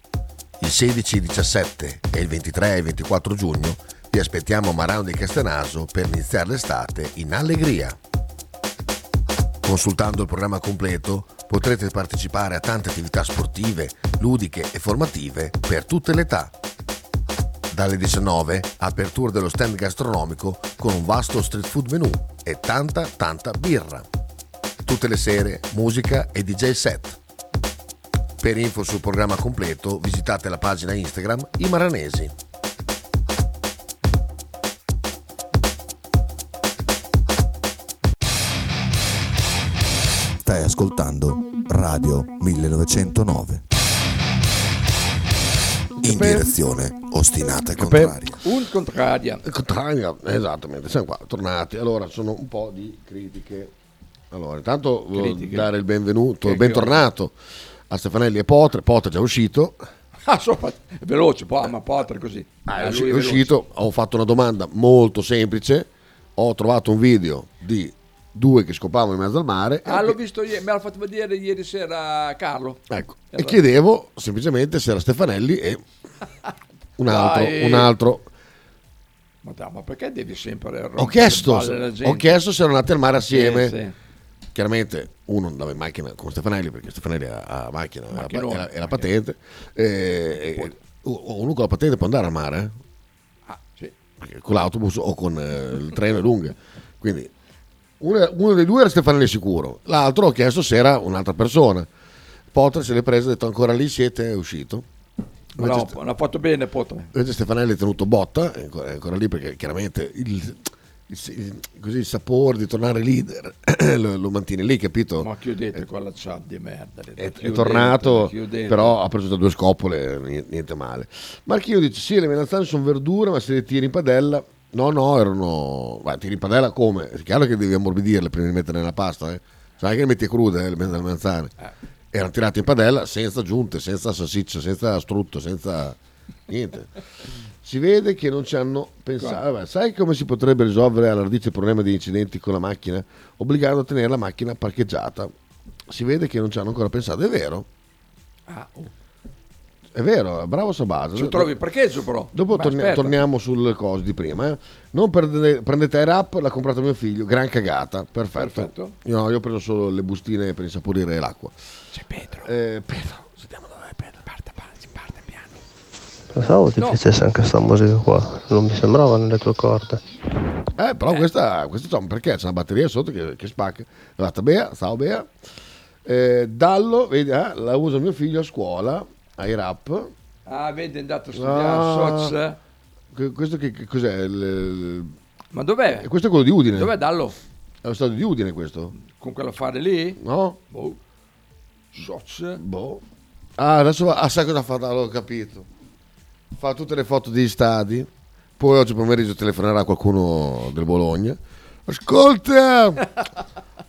[SPEAKER 2] Il 16, 17 e il 23 e 24 giugno vi aspettiamo a Marano di Castenaso per iniziare l'estate in allegria. Consultando il programma completo potrete partecipare a tante attività sportive, ludiche e formative per tutte le età. Dalle 19 apertura dello stand gastronomico con un vasto street food menu e tanta tanta birra. Tutte le sere musica e DJ set. Per info sul programma completo visitate la pagina Instagram I Maranesi.
[SPEAKER 6] Stai ascoltando Radio 1909. In direzione ostinata e contraria.
[SPEAKER 1] Un contraria.
[SPEAKER 2] Contraria, esattamente, siamo qua, tornati. Allora, sono un po' di critiche. Allora, intanto volevo
[SPEAKER 1] Critiche.
[SPEAKER 2] dare il benvenuto,
[SPEAKER 1] Che-
[SPEAKER 2] il bentornato a Stefanelli e Potre. Potre è già uscito.
[SPEAKER 1] Ah, sopra, è veloce, poi, ma Potter così.
[SPEAKER 2] Ah,
[SPEAKER 1] Eh,
[SPEAKER 2] è
[SPEAKER 1] lui
[SPEAKER 2] usci- è uscito, ho fatto una domanda molto semplice. Ho trovato un video di due che scopavano in mezzo al mare.
[SPEAKER 1] Ah, l'ho visto ieri, me l'ha fatto vedere ieri sera Carlo.
[SPEAKER 2] Ecco, e
[SPEAKER 1] Allora.
[SPEAKER 2] chiedevo semplicemente se era Stefanelli e un altro,
[SPEAKER 1] Dai.
[SPEAKER 2] un altro.
[SPEAKER 1] Ma, ma perché devi sempre rompere
[SPEAKER 2] Ho chiesto, ho chiesto se erano andati al mare assieme.
[SPEAKER 1] Sì, sì.
[SPEAKER 2] Chiaramente uno andava in macchina con Stefanelli perché Stefanelli ha, ha macchina, ha
[SPEAKER 1] Macchinone,
[SPEAKER 2] e la- patente. E, uno con la patente può andare al mare, eh?
[SPEAKER 1] Ah, sì.
[SPEAKER 2] Con l'autobus o con eh, il treno è lunga. Quindi uno, uno dei due era Stefanelli sicuro, l'altro ho chiesto se era un'altra persona. Potter se l'è preso e ha detto ancora lì siete, è uscito.
[SPEAKER 1] Bravo,
[SPEAKER 2] Invece,
[SPEAKER 1] l'ha fatto bene
[SPEAKER 2] invece Stefanelli è tenuto botta, è ancora, è ancora lì perché chiaramente il, il, così il sapore di tornare leader lo, lo mantiene lì, capito?
[SPEAKER 1] Ma chiudete quella chat di merda.
[SPEAKER 2] è, è tornato,
[SPEAKER 1] chiudete.
[SPEAKER 2] però ha preso da due scopole, niente, niente male. Marchino dice: Sì, le melanzane sono verdure, ma se le tiri in padella. No, no, erano. Ma tiri in padella come? È chiaro che devi ammorbidirle prima di mettere nella pasta, eh? Sai che le metti crude, eh, le melanzane. Erano tirate in padella senza giunte, senza salsiccia, senza strutto, senza niente. Si vede che non ci hanno pensato. Vabbè, sai come si potrebbe risolvere alla radice il problema di incidenti con la macchina? Obbligando a tenere la macchina parcheggiata. Si vede che non ci hanno ancora pensato, è vero?
[SPEAKER 1] Ah, oh.
[SPEAKER 2] È vero, bravo Sabato.
[SPEAKER 1] Ci trovi il parcheggio però.
[SPEAKER 2] Dopo torni- torniamo sul coso di prima. eh. Non prendete, prendete Air Up, l'ha comprato mio figlio, gran cagata, perfetto.
[SPEAKER 1] Perfetto.
[SPEAKER 2] Io, no, io ho preso solo le bustine per insaporire l'acqua.
[SPEAKER 1] C'è Pedro.
[SPEAKER 2] Eh, Pedro,
[SPEAKER 7] Pensavo ti
[SPEAKER 1] No.
[SPEAKER 7] piacesse anche sta musica qua, non mi sembrava nelle tue corde.
[SPEAKER 2] Eh, però questa, questa c'ha un perché? C'è una batteria sotto che, che spacca. È andata Bea, ciao Bea. Eh, Dallo, vedi, eh, la usa mio figlio a scuola, Air Up.
[SPEAKER 1] Ah, vedi, è andato a studiare
[SPEAKER 2] Ah.
[SPEAKER 1] Soz.
[SPEAKER 2] Que- Questo che, che cos'è? Il- il-
[SPEAKER 1] Ma dov'è?
[SPEAKER 2] eh, Questo è quello di Udine.
[SPEAKER 1] Dov'è Dallo?
[SPEAKER 2] È lo stadio di Udine questo?
[SPEAKER 1] Con quell'affare lì?
[SPEAKER 2] No?
[SPEAKER 1] Boh. Soz.
[SPEAKER 2] Boh. Ah, adesso va- ah, sai cosa fa? L'ho capito. Fa tutte le foto degli stadi. Poi oggi pomeriggio telefonerà qualcuno del Bologna. Ascolta,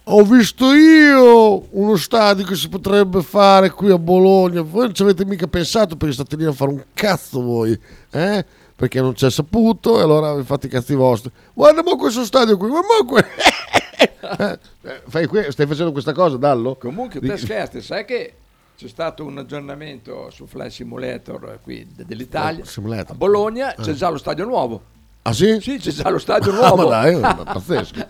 [SPEAKER 2] ho visto io uno stadio che si potrebbe fare qui a Bologna. Voi non ci avete mica pensato perché state lì a fare un cazzo voi, eh? Perché non c'è saputo e allora fate i cazzi vostri. Guarda mo questo stadio qui, ma mo que- Eh, stai facendo questa cosa, Dallo?
[SPEAKER 1] Comunque, te scherzi, sai che c'è stato un aggiornamento su Flight Simulator qui de- dell'Italia.
[SPEAKER 2] Eh, Simulator.
[SPEAKER 1] A Bologna c'è
[SPEAKER 2] Eh.
[SPEAKER 1] già lo stadio nuovo.
[SPEAKER 2] Ah sì?
[SPEAKER 1] Sì, c'è già lo stadio
[SPEAKER 2] Ah,
[SPEAKER 1] nuovo.
[SPEAKER 2] ma dai, pazzesco.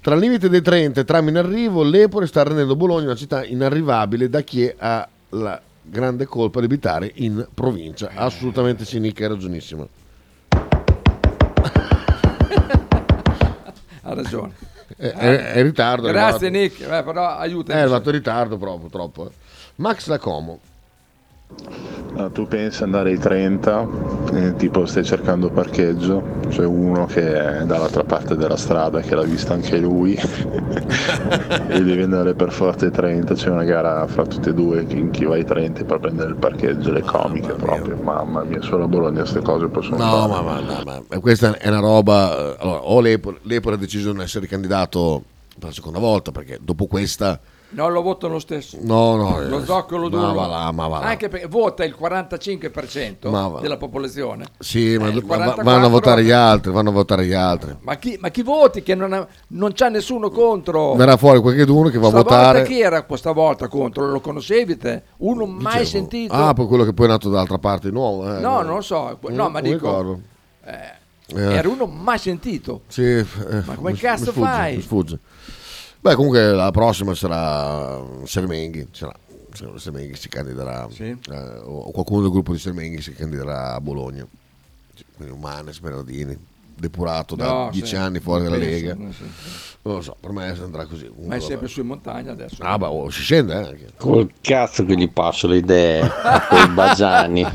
[SPEAKER 2] Tra il limite dei 30 e tram in arrivo, l'Epore sta rendendo Bologna una città inarrivabile da chi ha la grande colpa di abitare in provincia. Assolutamente cinica e ragionissima.
[SPEAKER 1] Ha ragione.
[SPEAKER 2] È, è- è in ritardo. è
[SPEAKER 1] Grazie
[SPEAKER 2] arrivato.
[SPEAKER 1] Nick, eh, però aiuta.
[SPEAKER 2] È arrivato in ritardo proprio, purtroppo. Max Lacomo.
[SPEAKER 8] No, tu pensi andare ai 30, eh, tipo stai cercando parcheggio, c'è uno che è dall'altra parte della strada che l'ha vista anche lui e devi andare per forza ai 30, c'è una gara fra tutte e due chi, chi va ai 30 per prendere il parcheggio, le comiche proprio, mamma mia, solo a Bologna queste cose possono
[SPEAKER 2] No,
[SPEAKER 8] fare.
[SPEAKER 2] ma, no, ma- ma questa è una roba. eh, Allora, o l'Epore ha deciso di non essere candidato per la seconda volta perché dopo questa.
[SPEAKER 1] No, lo votano lo stesso.
[SPEAKER 2] No, no,
[SPEAKER 1] Lo
[SPEAKER 2] eh,
[SPEAKER 1] zoccolo
[SPEAKER 2] ma
[SPEAKER 1] duro.
[SPEAKER 2] va là, ma va là.
[SPEAKER 1] Anche perché vota il 45%
[SPEAKER 2] Ma va.
[SPEAKER 1] della popolazione.
[SPEAKER 2] Sì, ma
[SPEAKER 1] Eh,
[SPEAKER 2] ma-
[SPEAKER 1] 44
[SPEAKER 2] vanno a votare gli altri, vanno a votare gli altri.
[SPEAKER 1] Ma chi, ma chi voti che non, ha- non c'è nessuno contro?
[SPEAKER 2] Verrà fuori qualcuno che va a
[SPEAKER 1] Stavolta
[SPEAKER 2] votare.
[SPEAKER 1] chi era questa volta contro? Lo conoscevi te? Uno mai
[SPEAKER 2] Dicevo.
[SPEAKER 1] sentito?
[SPEAKER 2] Ah, poi quello che poi è nato dall'altra parte nuovo. eh,
[SPEAKER 1] no, non lo so. No,
[SPEAKER 2] Non-
[SPEAKER 1] ma
[SPEAKER 2] non
[SPEAKER 1] dico... eh,
[SPEAKER 2] Eh.
[SPEAKER 1] Era uno mai sentito.
[SPEAKER 2] Sì, eh,
[SPEAKER 1] Ma come
[SPEAKER 2] mi-
[SPEAKER 1] cazzo
[SPEAKER 2] mi sfugge,
[SPEAKER 1] fai?
[SPEAKER 2] mi sfugge. Beh, comunque la prossima sarà Sermenghi. Sarà. Sermenghi si candiderà. eh, o qualcuno del gruppo di Sermenghi si candiderà a Bologna. Quindi Umanes, Bernardini, depurato da
[SPEAKER 1] No,
[SPEAKER 2] dieci
[SPEAKER 1] sì,
[SPEAKER 2] anni fuori dalla Lega.
[SPEAKER 1] non so.
[SPEAKER 2] Non lo so, per me andrà così.
[SPEAKER 1] Ma è
[SPEAKER 2] Comunque,
[SPEAKER 1] sempre
[SPEAKER 2] vabbè.
[SPEAKER 1] su in montagna adesso.
[SPEAKER 2] Ah, beh, oh, si scende eh, anche.
[SPEAKER 9] Col cazzo che gli passo le idee a quei bagiani.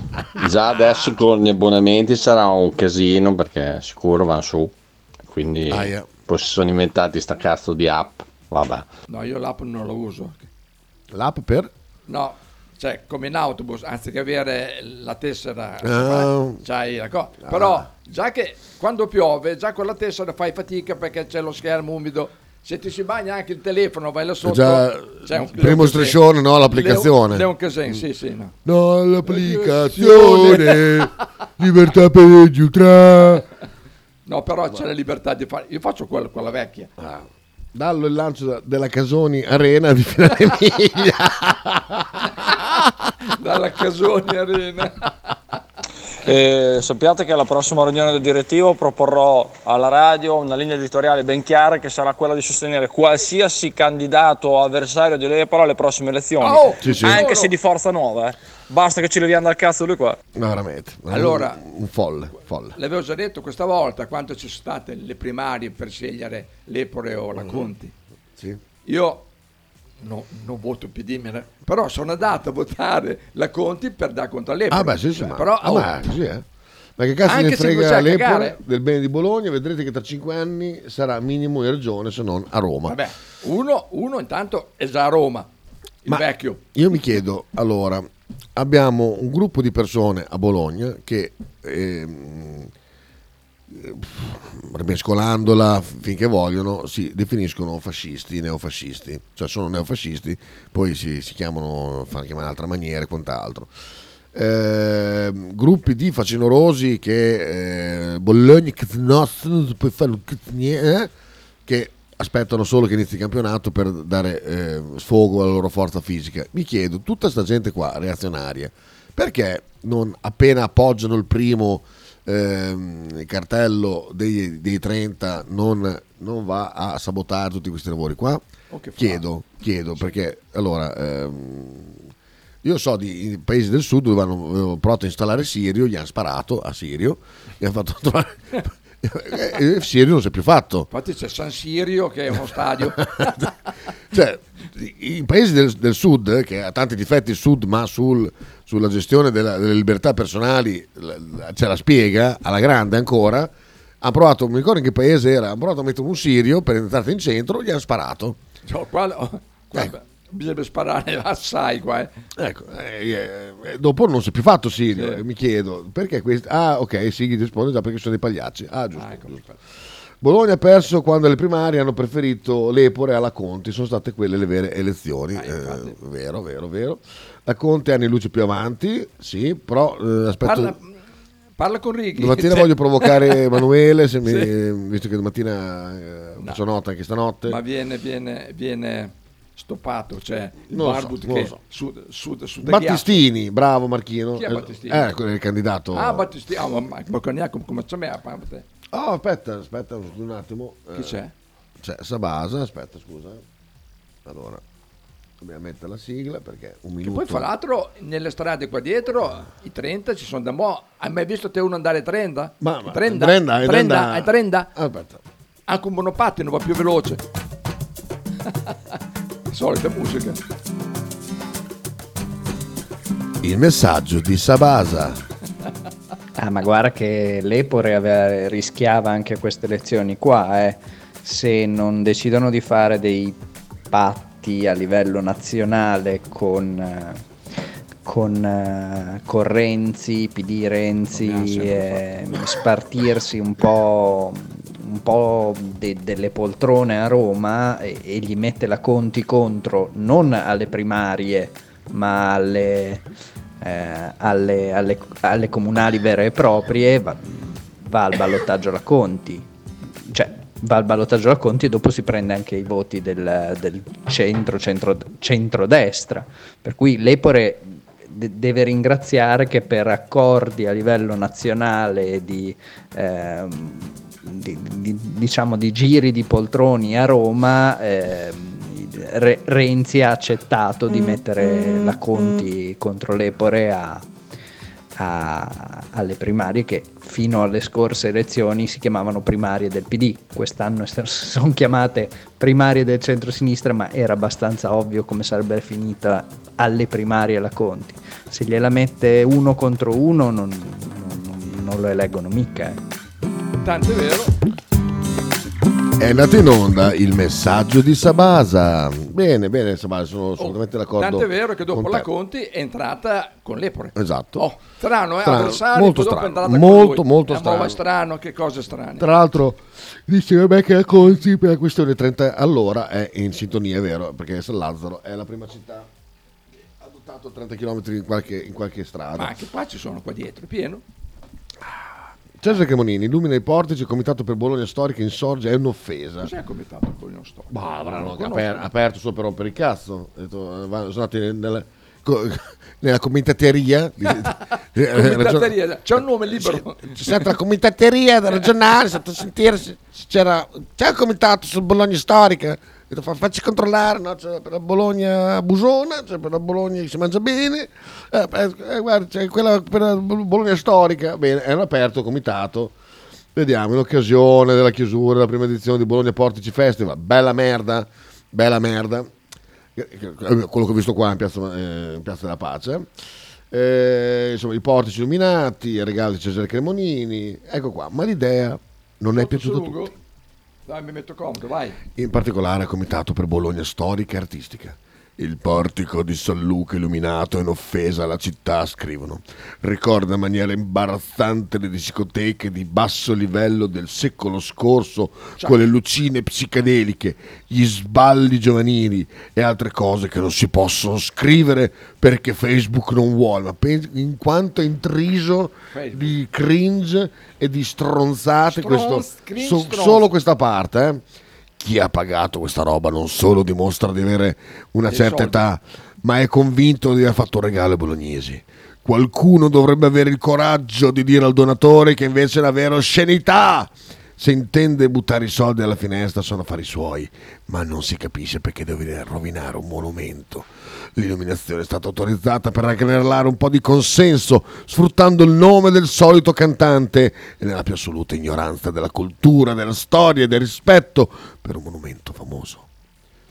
[SPEAKER 9] Già adesso con gli abbonamenti sarà un casino perché sicuro vanno su. Quindi
[SPEAKER 2] Aia.
[SPEAKER 9] poi si sono inventati sta cazzo di app. Vabbè.
[SPEAKER 1] No, io l'app non la uso.
[SPEAKER 2] L'app per?
[SPEAKER 1] No, cioè come in autobus, anziché avere la tessera,
[SPEAKER 2] Ah.
[SPEAKER 1] c'hai la cosa. Però già che quando piove, già con la tessera fai fatica perché c'è lo schermo umido. Se ti si bagna anche il telefono, vai là sotto.
[SPEAKER 2] già
[SPEAKER 1] c'è un
[SPEAKER 2] primo
[SPEAKER 1] Leon
[SPEAKER 2] striscione, no, l'applicazione.
[SPEAKER 1] Leon Casen, sì, sì, no.
[SPEAKER 2] No, l'applicazione Libertà per il ultra
[SPEAKER 1] No, però c'è la libertà di fare. Io faccio quello, quella vecchia.
[SPEAKER 2] Dallo il lancio della Casoni Arena di Finale
[SPEAKER 1] Dalla Casoni Arena.
[SPEAKER 10] E sappiate che alla prossima riunione del direttivo proporrò alla radio una linea editoriale ben chiara che sarà quella di sostenere qualsiasi candidato o avversario di Lepolo alle prossime elezioni,
[SPEAKER 1] Oh,
[SPEAKER 2] Sì, sì.
[SPEAKER 10] anche se di forza nuova. eh. Basta che ci leviamo dal cazzo lui qua.
[SPEAKER 2] Veramente
[SPEAKER 1] Allora-
[SPEAKER 2] un, un folle, folle.
[SPEAKER 1] L'avevo già detto questa volta, quando ci sono state le primarie per scegliere l'Epore o la Conti.
[SPEAKER 2] Sì.
[SPEAKER 1] Io no- non voto PD, me ne- però sono andato a votare la Conti per dare contro all'Epore.
[SPEAKER 2] Ah beh sì sì ma,
[SPEAKER 1] però,
[SPEAKER 2] ah,
[SPEAKER 1] oh,
[SPEAKER 2] ma, sì, eh. Ma che cazzo ne frega l'Empoli del bene di Bologna? Vedrete che tra cinque anni sarà minimo in regione, se non a Roma.
[SPEAKER 1] Vabbè, uno, uno intanto è già a Roma, il
[SPEAKER 2] Ma
[SPEAKER 1] vecchio.
[SPEAKER 2] Io mi chiedo, allora, abbiamo un gruppo di persone a Bologna che, eh, rimescolandola finché vogliono, si definiscono fascisti, neofascisti, cioè sono neofascisti, poi si, si chiamano, fanno chiamare in altra maniera e quant'altro. Ehm, gruppi di facinorosi che eh, eh, che aspettano solo che inizi il campionato per dare eh, sfogo alla loro forza fisica. Mi chiedo, tutta questa gente qua, reazionaria, perché non appena appoggiano il primo ehm, cartello dei, dei 30 non, non va a sabotare tutti questi lavori qua?
[SPEAKER 1] Oh?
[SPEAKER 2] Chiedo, chiedo, perché allora... ehm, io so di paesi del sud dove hanno eh, provato a installare Sirio, gli hanno sparato a Sirio, gli hanno fatto trovare... e Sirio non si è più fatto.
[SPEAKER 1] Infatti c'è San Sirio che è uno stadio.
[SPEAKER 2] Cioè, i paesi del, del sud, che ha tanti difetti il sud, ma sul- sulla gestione della- delle libertà personali ce la spiega alla grande ancora, ha provato, non mi ricordo in che paese era, ha provato a mettere un sirio per entrare in centro, gli hanno sparato.
[SPEAKER 1] Cioè, qua-
[SPEAKER 2] Ecco.
[SPEAKER 1] Bisogna sparare assai qua. eh.
[SPEAKER 2] Ecco, eh, eh, dopo non si è più fatto Sirio,
[SPEAKER 1] Sì.
[SPEAKER 2] mi chiedo perché questi... Ah, ok, Sighi risponde già perché sono dei pagliacci. Ah, giusto.
[SPEAKER 1] ecco,
[SPEAKER 2] giusto. Bologna ha perso quando alle primarie hanno preferito l'Epore alla Conti, sono state quelle le vere elezioni.
[SPEAKER 1] Ah,
[SPEAKER 2] Eh, vero, vero, vero. La Conte anni luce più avanti, sì, però eh, aspetto...
[SPEAKER 1] Parla, parla con Righi.
[SPEAKER 2] Domattina
[SPEAKER 1] Cioè-
[SPEAKER 2] voglio provocare Emanuele, mi-
[SPEAKER 1] Sì.
[SPEAKER 2] visto che domattina eh, faccio nota anche stanotte.
[SPEAKER 1] Ma viene, viene, viene stoppato, cioè il
[SPEAKER 2] Non so,
[SPEAKER 1] Barbut
[SPEAKER 2] lo
[SPEAKER 1] che
[SPEAKER 2] so.
[SPEAKER 1] sud, sud, sud
[SPEAKER 2] Battistini, bravo Marchino.
[SPEAKER 1] Chi è
[SPEAKER 2] Eh,
[SPEAKER 1] Battistini?
[SPEAKER 2] Eh, quello è il candidato.
[SPEAKER 1] Ah, Battistini, ah, ma, ma, ma come, c'è me a parte?
[SPEAKER 2] Oh, aspetta, aspetta un attimo.
[SPEAKER 1] Chi
[SPEAKER 2] Eh,
[SPEAKER 1] c'è?
[SPEAKER 2] C'è Sabasa, aspetta, scusa. Allora, dobbiamo mettere la sigla perché un minuto.
[SPEAKER 1] poi fra l'altro nelle strade qua dietro i 30 ci sono da mo'. Hai mai visto te uno andare 30?
[SPEAKER 2] Ma- ma-
[SPEAKER 1] 30?
[SPEAKER 2] 30, hai
[SPEAKER 1] 30,
[SPEAKER 2] da-
[SPEAKER 1] hai 30?
[SPEAKER 2] Aspetta.
[SPEAKER 1] Anche un monopattino va più veloce. Solita musica.
[SPEAKER 2] Il messaggio di Sabasa.
[SPEAKER 11] Ah, ma guarda che l'Epore aveva- rischiava anche queste elezioni qua, eh. se non decidono di fare dei patti a livello nazionale con, eh, con, eh, con Renzi, PD Renzi, eh, spartirsi un po', un po' de- delle poltrone a Roma e, e gli mette la Conti contro non alle primarie ma alle, eh, alle, alle- alle comunali vere e proprie va, va al ballottaggio la Conti. Cioè va al ballottaggio la Conti e dopo si prende anche i voti del, del centro, centro centrodestra. Per cui l'Epore de- deve ringraziare che per accordi a livello nazionale di, ehm, di- di- diciamo di giri di poltroni a Roma ehm, Re- Renzi ha accettato di mettere la Conti contro l'Epore a, a- alle primarie che fino alle scorse elezioni si chiamavano primarie del PD, quest'anno sono chiamate primarie del centro-sinistra, ma era abbastanza ovvio come sarebbe finita alle primarie la Conti. Se gliela mette uno contro uno non, non- non lo eleggono mica. eh.
[SPEAKER 1] Tanto è vero.
[SPEAKER 2] È andato in onda il messaggio di Sabasa. Bene, bene, Sabasa, sono assolutamente d'accordo.
[SPEAKER 1] Tanto è vero che dopo la. Conti è entrata con l'Epore.
[SPEAKER 2] Esatto.
[SPEAKER 1] Oh, strano, eh?
[SPEAKER 2] Strano,
[SPEAKER 1] Avversario,
[SPEAKER 2] molto strano, molto, molto
[SPEAKER 1] Eh,
[SPEAKER 2] strano.
[SPEAKER 1] strano, che cose strane.
[SPEAKER 2] Tra l'altro dice vabbè che la Conti per la questione 30 all'ora è in sintonia, è vero, perché San Lazzaro è la prima città ha adottato 30 km in qualche, in qualche strada.
[SPEAKER 1] Ma anche qua ci sono qua dietro, è pieno.
[SPEAKER 2] Cesare Cremonini, illumina i portici, il comitato per Bologna Storica insorge, è un'offesa.
[SPEAKER 1] Cos'è il comitato per Bologna Storica?
[SPEAKER 2] Ma avranno aper- aperto solo per rompere il cazzo. Detto, eh, sono andati nella, nella comitateria.
[SPEAKER 1] Comitateria, c'è un nome libero.
[SPEAKER 2] C'è stata la comitateria da regionale, è stato a sentire se se c'era, c'è un comitato sul Bologna Storica. Facci controllare, no? c'è per la Bologna Busona, c'è per la Bologna che si mangia bene, eh, eh, eh, guarda, c'è quella per la Bologna Storica. Bene, è un aperto comitato. Vediamo, in occasione della chiusura della prima edizione di Bologna Portici Festival, bella merda, bella merda, quello che ho visto qua in Piazza, eh, in Piazza della Pace. eh, insomma, i portici illuminati, i regali di Cesare Cremonini, ecco qua, ma l'idea non è piaciuta a tutti.
[SPEAKER 1] Dai, mi metto comodo, vai.
[SPEAKER 2] In particolare al Comitato per Bologna Storica e Artistica. Il portico di San Luca illuminato è un'offesa alla città, scrivono. Ricorda in maniera imbarazzante le discoteche di basso livello del secolo scorso, con le lucine psichedeliche, gli sballi giovanili e altre cose che non si possono scrivere perché Facebook non vuole, ma in quanto è intriso di cringe e di stronzate,
[SPEAKER 1] Stronz-
[SPEAKER 2] questo,
[SPEAKER 1] cringe
[SPEAKER 2] so- solo questa parte, eh. Chi ha pagato questa roba non solo dimostra di avere una certa età, ma è convinto di aver fatto un regalo ai bolognesi. Qualcuno dovrebbe avere il coraggio di dire al donatore che invece è una vera oscenità. Se intende buttare i soldi alla finestra sono affari suoi, ma non si capisce perché deve rovinare un monumento. L'illuminazione è stata autorizzata per raggranellare un po' di consenso, sfruttando il nome del solito cantante e nella più assoluta ignoranza della cultura, della storia e del rispetto per un monumento famoso.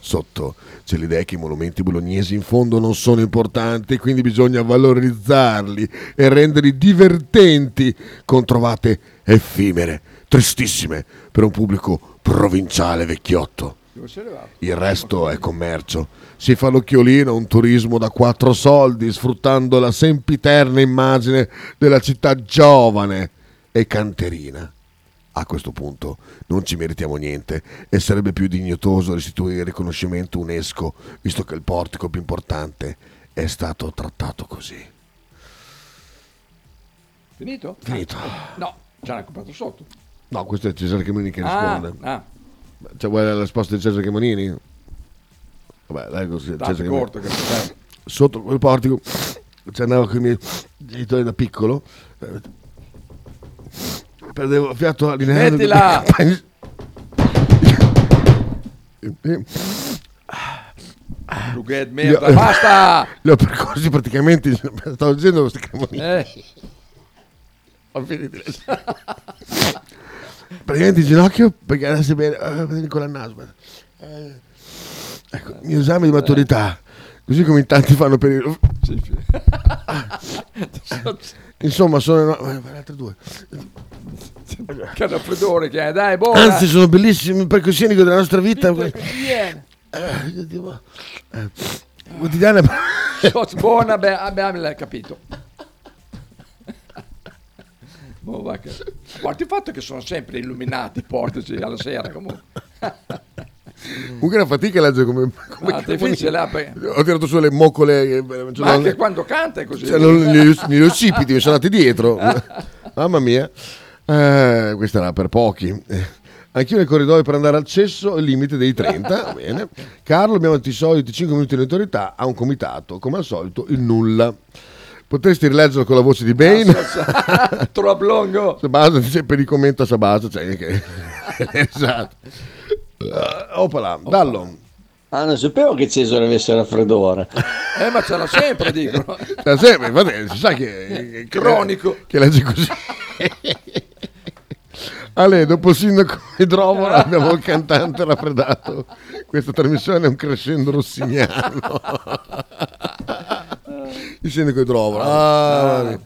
[SPEAKER 2] Sotto c'è l'idea che i monumenti bolognesi in fondo non sono importanti quindi bisogna valorizzarli e renderli divertenti con trovate effimere, tristissime per un pubblico provinciale vecchiotto. Il resto è commercio. Si fa l'occhiolino a un turismo da quattro soldi, sfruttando la sempiterna immagine della città giovane e canterina. A questo punto non ci meritiamo niente e sarebbe più dignitoso restituire il riconoscimento UNESCO, visto che il portico più importante è stato trattato così.
[SPEAKER 1] Finito?
[SPEAKER 2] Finito.
[SPEAKER 1] Ah, No, ce l'hanno comprato sotto.
[SPEAKER 2] No, questo è Cesare Cremonini che
[SPEAKER 1] Ah,
[SPEAKER 2] risponde.
[SPEAKER 1] ah.
[SPEAKER 2] Cioè, vuoi la risposta di Cesare Cremonini? Vabbè, dai così.
[SPEAKER 1] Tanto
[SPEAKER 2] Cesare Cremonini.
[SPEAKER 1] corto che dai.
[SPEAKER 2] Sotto quel portico ci andavo con i miei genitori da piccolo. eh, Perdevo fiato all'interno.
[SPEAKER 1] Smettila! Lughet, merda, basta!
[SPEAKER 2] Li ho percorsi praticamente. Stavo dicendo queste cremonine.
[SPEAKER 1] Eh.
[SPEAKER 2] Ho finito. praticamente in ginocchio perché adesso bene eh, con la naso. Eh, ecco il mio esame di maturità così come in tanti fanno per il insomma sono no, eh, le altre due
[SPEAKER 1] Che raffreddore che è, dai, buona!
[SPEAKER 2] anzi sono bellissimi il palcoscenico della nostra vita
[SPEAKER 1] Vieni.
[SPEAKER 2] Eh, eh, quotidiana
[SPEAKER 1] buona, beh, abbiamo l'hai capito. Che- A parte il fatto che sono sempre illuminati i portici alla sera comunque.
[SPEAKER 2] comunque una fatica leggere come, come
[SPEAKER 1] Ah, difficile, là, perché-
[SPEAKER 2] ho tirato su le moccole eh, ce
[SPEAKER 1] Ma anche quando canta è così.
[SPEAKER 2] Cioè, non- gli, gli occipiti mi sono andati dietro. Mamma mia. Eh, questa era per pochi. Anch'io nel corridoio per andare al cesso, il limite dei 30. va bene. Carlo, abbiamo i soliti 5 minuti di notorietà a un comitato, come al solito, il nulla. Potresti rileggerlo con la voce di Bane.
[SPEAKER 1] Troppo lungo.
[SPEAKER 2] Sabasa dice per il commento a Sabasa. Cioè, che... esatto. Uh, opala, dallo.
[SPEAKER 9] Ah, non sapevo che Cesare avesse raffreddore.
[SPEAKER 1] Eh, ma ce l'ha sempre, dicono.
[SPEAKER 2] Cioè, sempre, infatti, si sa che, che
[SPEAKER 1] Cronico.
[SPEAKER 2] che legge così. Ale, dopo il sindaco idrovola abbiamo il cantante raffreddato. Questa trasmissione è un crescendo rossiniano. Il sindaco idrovola. Ah, mamma mia.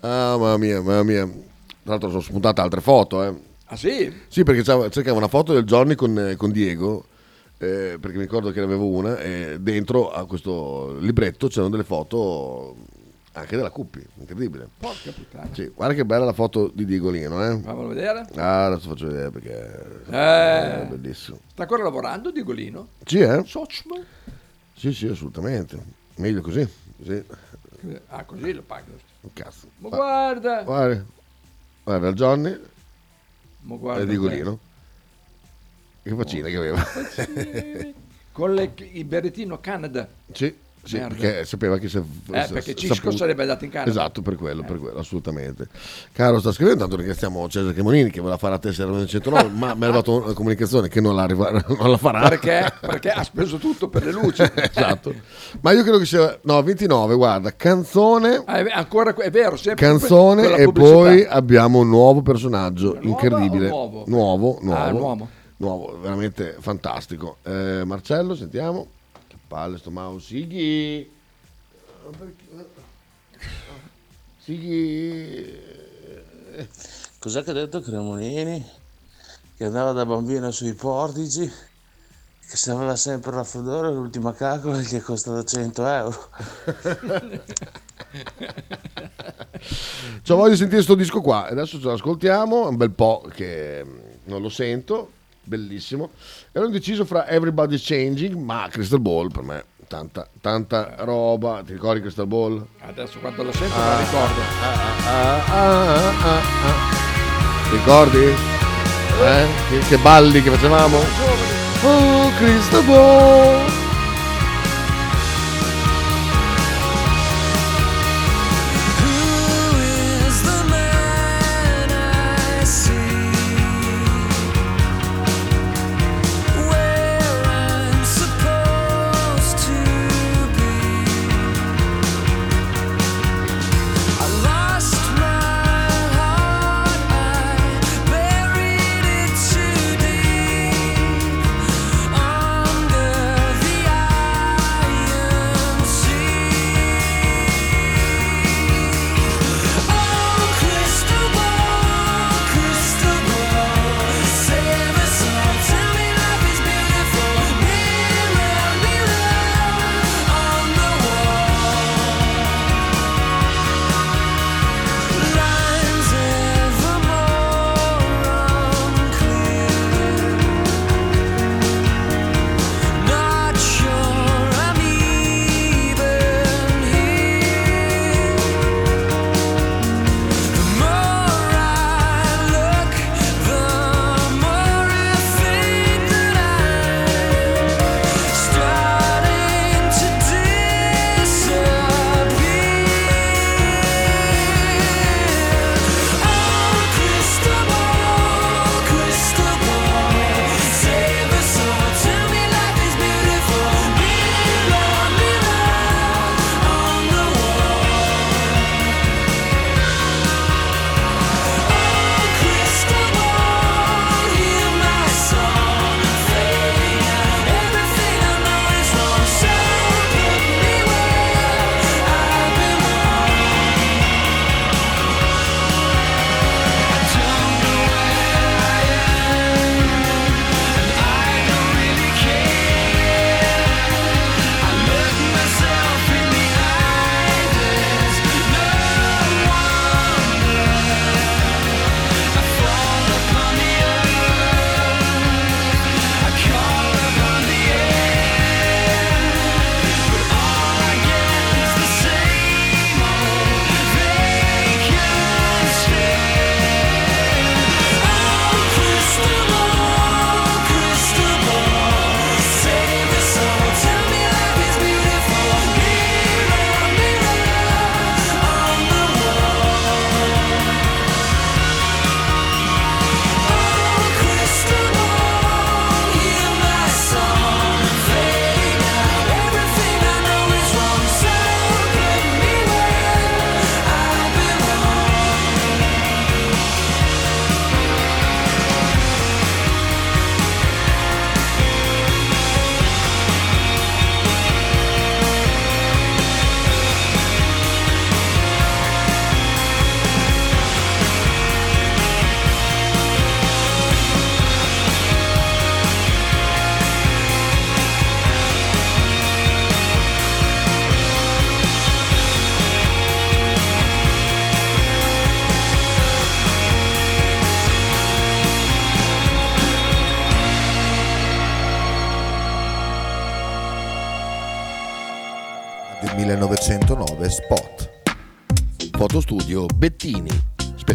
[SPEAKER 2] Ah, mamma mia, mamma mia. Tra l'altro sono spuntate altre foto, eh.
[SPEAKER 1] Ah sì?
[SPEAKER 2] Sì, perché cercavo una foto del Johnny con, eh, con Diego, eh, perché mi ricordo che ne avevo una, e dentro a questo libretto c'erano delle foto anche della Cuppi, incredibile.
[SPEAKER 1] Porca puttana.
[SPEAKER 2] Sì, guarda che bella la foto di Diegolino, eh.
[SPEAKER 1] Fammelo vedere.
[SPEAKER 2] Ah, adesso faccio vedere perché
[SPEAKER 1] Eh.
[SPEAKER 2] è bellissimo.
[SPEAKER 1] Sta ancora lavorando Digolino?
[SPEAKER 2] Sì, eh?
[SPEAKER 1] Sochma?
[SPEAKER 2] Sì, sì, assolutamente. Meglio così. Così.
[SPEAKER 1] Ah, così lo pagano.
[SPEAKER 2] Cazzo.
[SPEAKER 1] Ma guarda.
[SPEAKER 2] Guarda, guarda il Johnny
[SPEAKER 1] Ma guarda.
[SPEAKER 2] il Diegolino. Che faccina che aveva.
[SPEAKER 1] Con le- il berrettino Canada.
[SPEAKER 2] Sì, sì,
[SPEAKER 1] Merda.
[SPEAKER 2] perché sapeva che se
[SPEAKER 1] Eh, perché Cisco sarebbe andato in Canada.
[SPEAKER 2] Esatto, per quello, per quello, assolutamente. Caro sta scrivendo, tanto ringraziamo Cesare Cremonini che voleva fare la tessera del 109, ma mi è arrivata una comunicazione che non la, non la farà.
[SPEAKER 1] Perché? Perché ha speso tutto per le luci.
[SPEAKER 2] esatto. Ma io credo che sia no, 29, guarda, canzone,
[SPEAKER 1] Ah, è, ancora, è vero, sempre
[SPEAKER 2] canzone e poi abbiamo un nuovo personaggio incredibile.
[SPEAKER 1] nuovo?
[SPEAKER 2] Nuovo, nuovo.
[SPEAKER 1] Ah, nuovo.
[SPEAKER 2] Nuovo, veramente fantastico. Eh, Marcello, sentiamo. Palle sto mouse. Sighi.
[SPEAKER 12] Sì.
[SPEAKER 4] Cos'è che ha detto Cremonini? Che andava da bambino sui portici, che se aveva sempre raffreddore l'ultima calcola gli è costata 100 euro.
[SPEAKER 12] Cioè, voglio sentire sto disco qua. Adesso ce l'ascoltiamo. È un bel po' che mm, non lo sento. Bellissimo. E ho deciso fra Everybody's Changing, ma Crystal Ball per me. Tanta, tanta roba. Ti ricordi Crystal Ball?
[SPEAKER 1] Adesso quando lo sento
[SPEAKER 12] Ah,
[SPEAKER 1] lo ricordo.
[SPEAKER 12] ah, ah, ah, ah. Ti ricordi? Eh? Che, che balli che facevamo? Oh, Crystal Ball.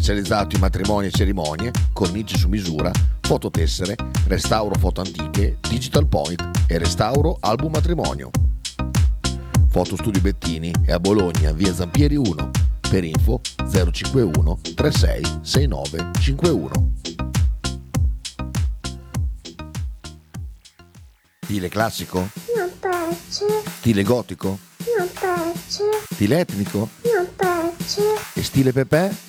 [SPEAKER 12] Specializzato in matrimoni e cerimonie, cornici su misura, fototessere, restauro foto antiche, digital point e restauro album matrimonio. Fotostudio Bettini è a Bologna, via Zampieri 1. Per info 051 36 69 51. Stile classico?
[SPEAKER 5] Non piace,
[SPEAKER 12] Stile gotico?
[SPEAKER 5] non piace,
[SPEAKER 12] Stile etnico?
[SPEAKER 5] non piace.
[SPEAKER 12] E stile Pepe?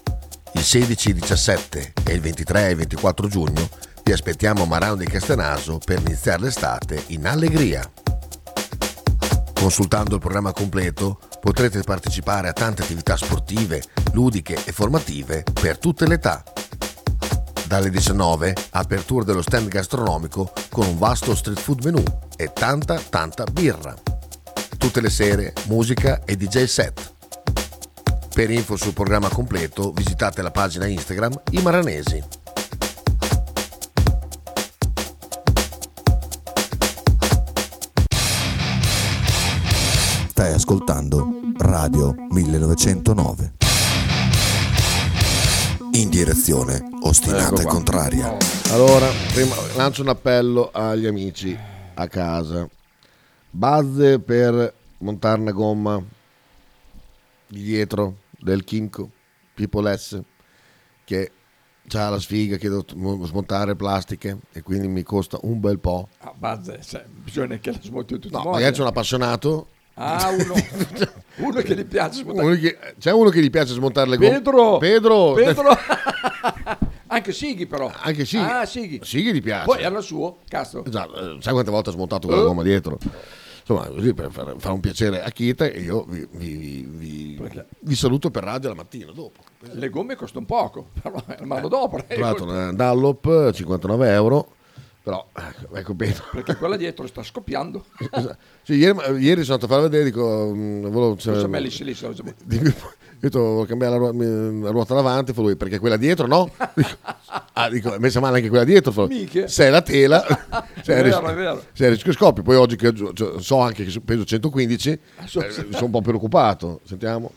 [SPEAKER 2] Il 16, 17 e il 23 e 24 giugno vi aspettiamo a Marano di Castenaso per iniziare l'estate in allegria. Consultando il programma completo potrete partecipare a tante attività sportive, ludiche e formative per tutte le età. Dalle 19 apertura dello stand gastronomico con un vasto street food menu e tanta tanta birra. Tutte le sere musica e DJ set. Per info sul programma completo visitate la pagina Instagram I Maranesi.
[SPEAKER 6] Stai ascoltando Radio 1909. In direzione ostinata
[SPEAKER 2] Ecco
[SPEAKER 6] e contraria.
[SPEAKER 2] Allora, prima lancio un appello agli amici a casa. Base per montare una gomma di dietro del Kimco People S che ha la sfiga che devo smontare plastiche e quindi mi costa un bel po'.
[SPEAKER 1] A base, cioè, bisogna che la smonti i
[SPEAKER 2] No, magari c'è un appassionato.
[SPEAKER 1] Ah, uno, uno che gli piace smontare.
[SPEAKER 2] Uno che- c'è uno che gli piace smontare le gomme.
[SPEAKER 1] Pedro!
[SPEAKER 2] Pedro!
[SPEAKER 1] Pedro! Anche Sighi però.
[SPEAKER 2] Anche Sighi.
[SPEAKER 1] Ah, Sighi.
[SPEAKER 2] Sighi gli piace.
[SPEAKER 1] Poi era il suo, cazzo.
[SPEAKER 2] Esatto, eh, sai quante volte ha smontato quella
[SPEAKER 1] Eh.
[SPEAKER 2] gomma dietro? Insomma, così per fare, fare un piacere a Kita e io vi, vi- vi- vi saluto per radio la mattina dopo.
[SPEAKER 1] Le gomme costano poco, però l'anno dopo. eh,
[SPEAKER 2] Tra l'altro una Dunlop 59 euro, però ecco, ecco Pedro.
[SPEAKER 1] Perché quella dietro sta scoppiando.
[SPEAKER 2] Sì, ieri, ieri sono andato a fare vedere, dico, mm, volevo, cioè,
[SPEAKER 1] lì, lì, lì,
[SPEAKER 2] Io ho detto, volevo cambiare la, ruota- la ruota davanti, fa lui, perché quella dietro no? Dico, ah, dico, messa male anche quella dietro. Fa, se è la tela, se
[SPEAKER 1] È vero,
[SPEAKER 2] se è rischio scoppi. Poi oggi che cioè, so anche che peso 115, eh,
[SPEAKER 1] so-
[SPEAKER 2] sono un po' preoccupato. Sentiamo.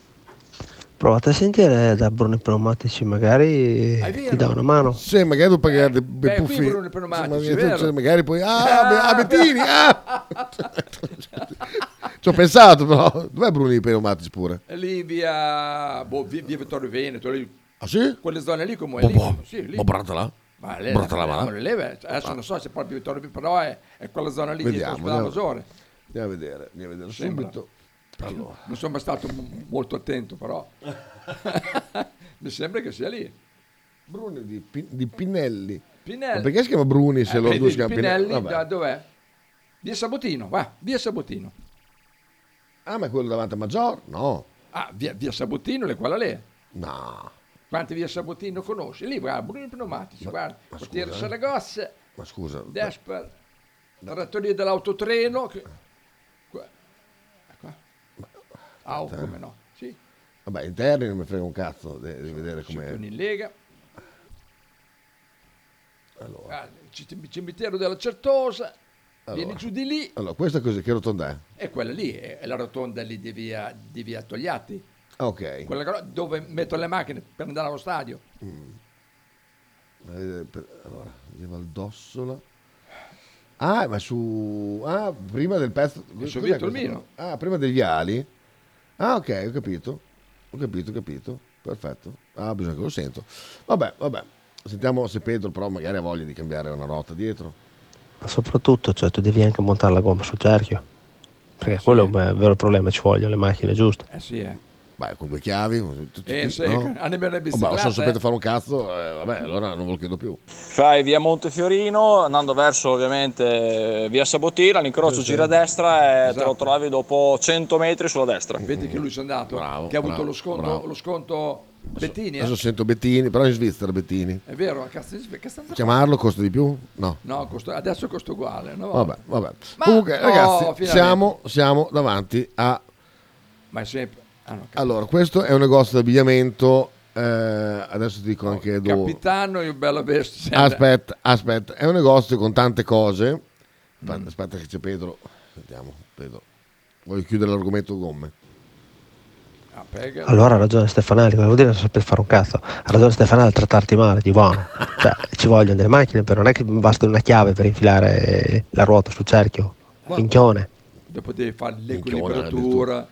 [SPEAKER 7] Provate a sentire da Bruno Pneumatici, magari
[SPEAKER 1] Ah,
[SPEAKER 7] ti dà una mano.
[SPEAKER 2] Sì, magari devo pagare dei, dei puffi.
[SPEAKER 1] Bruno Pneumatici,
[SPEAKER 2] cioè, magari poi, ah, Be- ah, Bettini, ah! Ci ho pensato, però. Dov'è Bruno di Pneumatici pure?
[SPEAKER 1] Lì via, boh, via, via Vittorio Veneto, lì,
[SPEAKER 2] Ah sì?
[SPEAKER 1] quelle zone lì come
[SPEAKER 2] Boh,
[SPEAKER 1] lì.
[SPEAKER 2] boh.
[SPEAKER 1] Sì, lì.
[SPEAKER 2] Boh, Bratala?
[SPEAKER 1] Ma lei,
[SPEAKER 2] Bratala, va là?
[SPEAKER 1] le leve, adesso non so se proprio Vittorio Veneto, però è, è quella zona lì
[SPEAKER 2] Vediamo,
[SPEAKER 1] dietro
[SPEAKER 2] andiamo.
[SPEAKER 1] Maggiore.
[SPEAKER 2] Andiamo a vedere, andiamo a vedere
[SPEAKER 1] Sembra.
[SPEAKER 2] subito. Allora.
[SPEAKER 1] Non sono mai stato m- molto attento, però mi sembra che sia lì.
[SPEAKER 2] Bruno di, di Pinelli.
[SPEAKER 1] Pinelli.
[SPEAKER 2] Ma perché si chiama Bruni se
[SPEAKER 1] Eh,
[SPEAKER 2] loro due si chiamano
[SPEAKER 1] Pinelli,
[SPEAKER 2] Pinelli? Vabbè.
[SPEAKER 1] da- dov'è? Via Sabotino, va, via Sabotino.
[SPEAKER 2] Ah, ma è quello davanti a Maggior? No.
[SPEAKER 1] Ah, via, via Sabotino è quella lì.
[SPEAKER 2] No.
[SPEAKER 1] Quante via Sabotino conosci? Lì, guarda, Bruno Pneumatici, guarda, portiere
[SPEAKER 2] scusa, eh.
[SPEAKER 1] Saragossa,
[SPEAKER 2] Ma scusa.
[SPEAKER 1] Desper, trattoria dell'autotreno. Che... Qua. Qua. Ah, oh, come no? Sì,
[SPEAKER 2] Vabbè, interni non mi frega un cazzo di, di vedere com'è.
[SPEAKER 1] Scipione in Lega.
[SPEAKER 2] Allora.
[SPEAKER 1] Ah, cimitero della Certosa, vieni
[SPEAKER 2] Allora.
[SPEAKER 1] giù di lì.
[SPEAKER 2] Allora, questa così, che rotonda è?
[SPEAKER 1] E quella lì è, è la rotonda lì di via, di via Togliatti.
[SPEAKER 2] Ah, ok.
[SPEAKER 1] Quella dove metto le macchine per andare allo stadio.
[SPEAKER 2] Eh, per- Allora, via Valdossola. Ah, ma su... Ah, prima del pezzo...
[SPEAKER 1] Su via? Tolmino.
[SPEAKER 2] Ah, prima degli ali. Ah, ok, ho capito. Ho capito, ho capito. Perfetto. Ah, bisogna che lo sento. Vabbè, vabbè. Sentiamo se Pedro però magari ha voglia di cambiare una ruota dietro.
[SPEAKER 7] Ma soprattutto, cioè, tu devi anche montare la gomma sul cerchio. Perché quello è un vero problema, ci vogliono le macchine giuste.
[SPEAKER 1] Eh sì, eh.
[SPEAKER 2] Beh, con due chiavi. tutti-
[SPEAKER 1] Eh, sì,
[SPEAKER 2] no? Oh, ma se non sapete
[SPEAKER 1] eh.
[SPEAKER 2] fare un cazzo, eh, vabbè, allora non ve lo chiedo più.
[SPEAKER 10] Fai via Montefiorino, andando verso ovviamente via Sabotina, l'incrocio
[SPEAKER 2] Sì, sì.
[SPEAKER 10] gira a destra e te
[SPEAKER 1] Esatto.
[SPEAKER 10] lo trovi dopo 100 metri sulla destra.
[SPEAKER 1] Vedi che lui si è andato,
[SPEAKER 2] Bravo,
[SPEAKER 1] che ha avuto
[SPEAKER 2] bravo,
[SPEAKER 1] lo sconto,
[SPEAKER 2] bravo.
[SPEAKER 1] lo sconto Bettini, eh?
[SPEAKER 2] Adesso sento Bettini, però in Svizzera Bettini.
[SPEAKER 1] È vero, a stanno
[SPEAKER 2] Chiamarlo costa di più? No.
[SPEAKER 1] No, costa- adesso costa uguale. No?
[SPEAKER 2] Vabbè, vabbè.
[SPEAKER 1] Ma-
[SPEAKER 2] Comunque,
[SPEAKER 1] no,
[SPEAKER 2] ragazzi, siamo, siamo davanti a.
[SPEAKER 1] Ma è sempre. ah, no,
[SPEAKER 2] Allora, questo è un negozio di abbigliamento. eh, adesso ti dico anche dove.
[SPEAKER 1] Capitano e bella bestia.
[SPEAKER 2] Aspetta, aspetta, è un negozio con tante cose.
[SPEAKER 1] Mm.
[SPEAKER 2] Aspetta, aspetta che c'è Pedro. Sentiamo, Pedro. Voglio chiudere l'argomento gomme.
[SPEAKER 7] Allora ha ragione Stefanelli, cosa vuol dire non saper fare un cazzo? Ha ragione Stefanelli a trattarti male, di buono. Cioè, ci vogliono delle macchine, però non è che basta una chiave per infilare la ruota sul cerchio. Minchione.
[SPEAKER 1] Dopo devi fare l'equilibratura.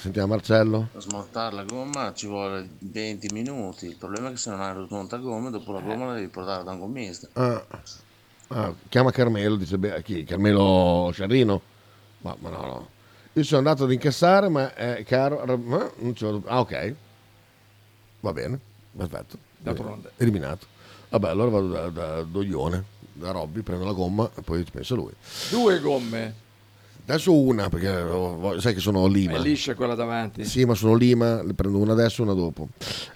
[SPEAKER 2] Sentiamo Marcello.
[SPEAKER 4] Per smontare la gomma ci vuole 20 minuti. Il problema è che se non hai la gomma, dopo la gomma la devi portare da un gommista.
[SPEAKER 2] Ah, ah, chiama Carmelo, dice beh, chi? Carmelo Sciarrino? Ma, ma no, no. Io sono andato ad incassare, ma è caro. ma non vado- Ah, ok. Va bene, perfetto.
[SPEAKER 1] D'altronde.
[SPEAKER 2] Eliminato. Vabbè, allora vado da, da Doglione, da Robby, prendo la gomma e poi ci pensa lui.
[SPEAKER 1] Due gomme.
[SPEAKER 2] Adesso una, perché oh, sai che sono Lima.
[SPEAKER 1] È liscia quella davanti.
[SPEAKER 2] Sì, ma sono Lima, ne prendo una adesso e una dopo.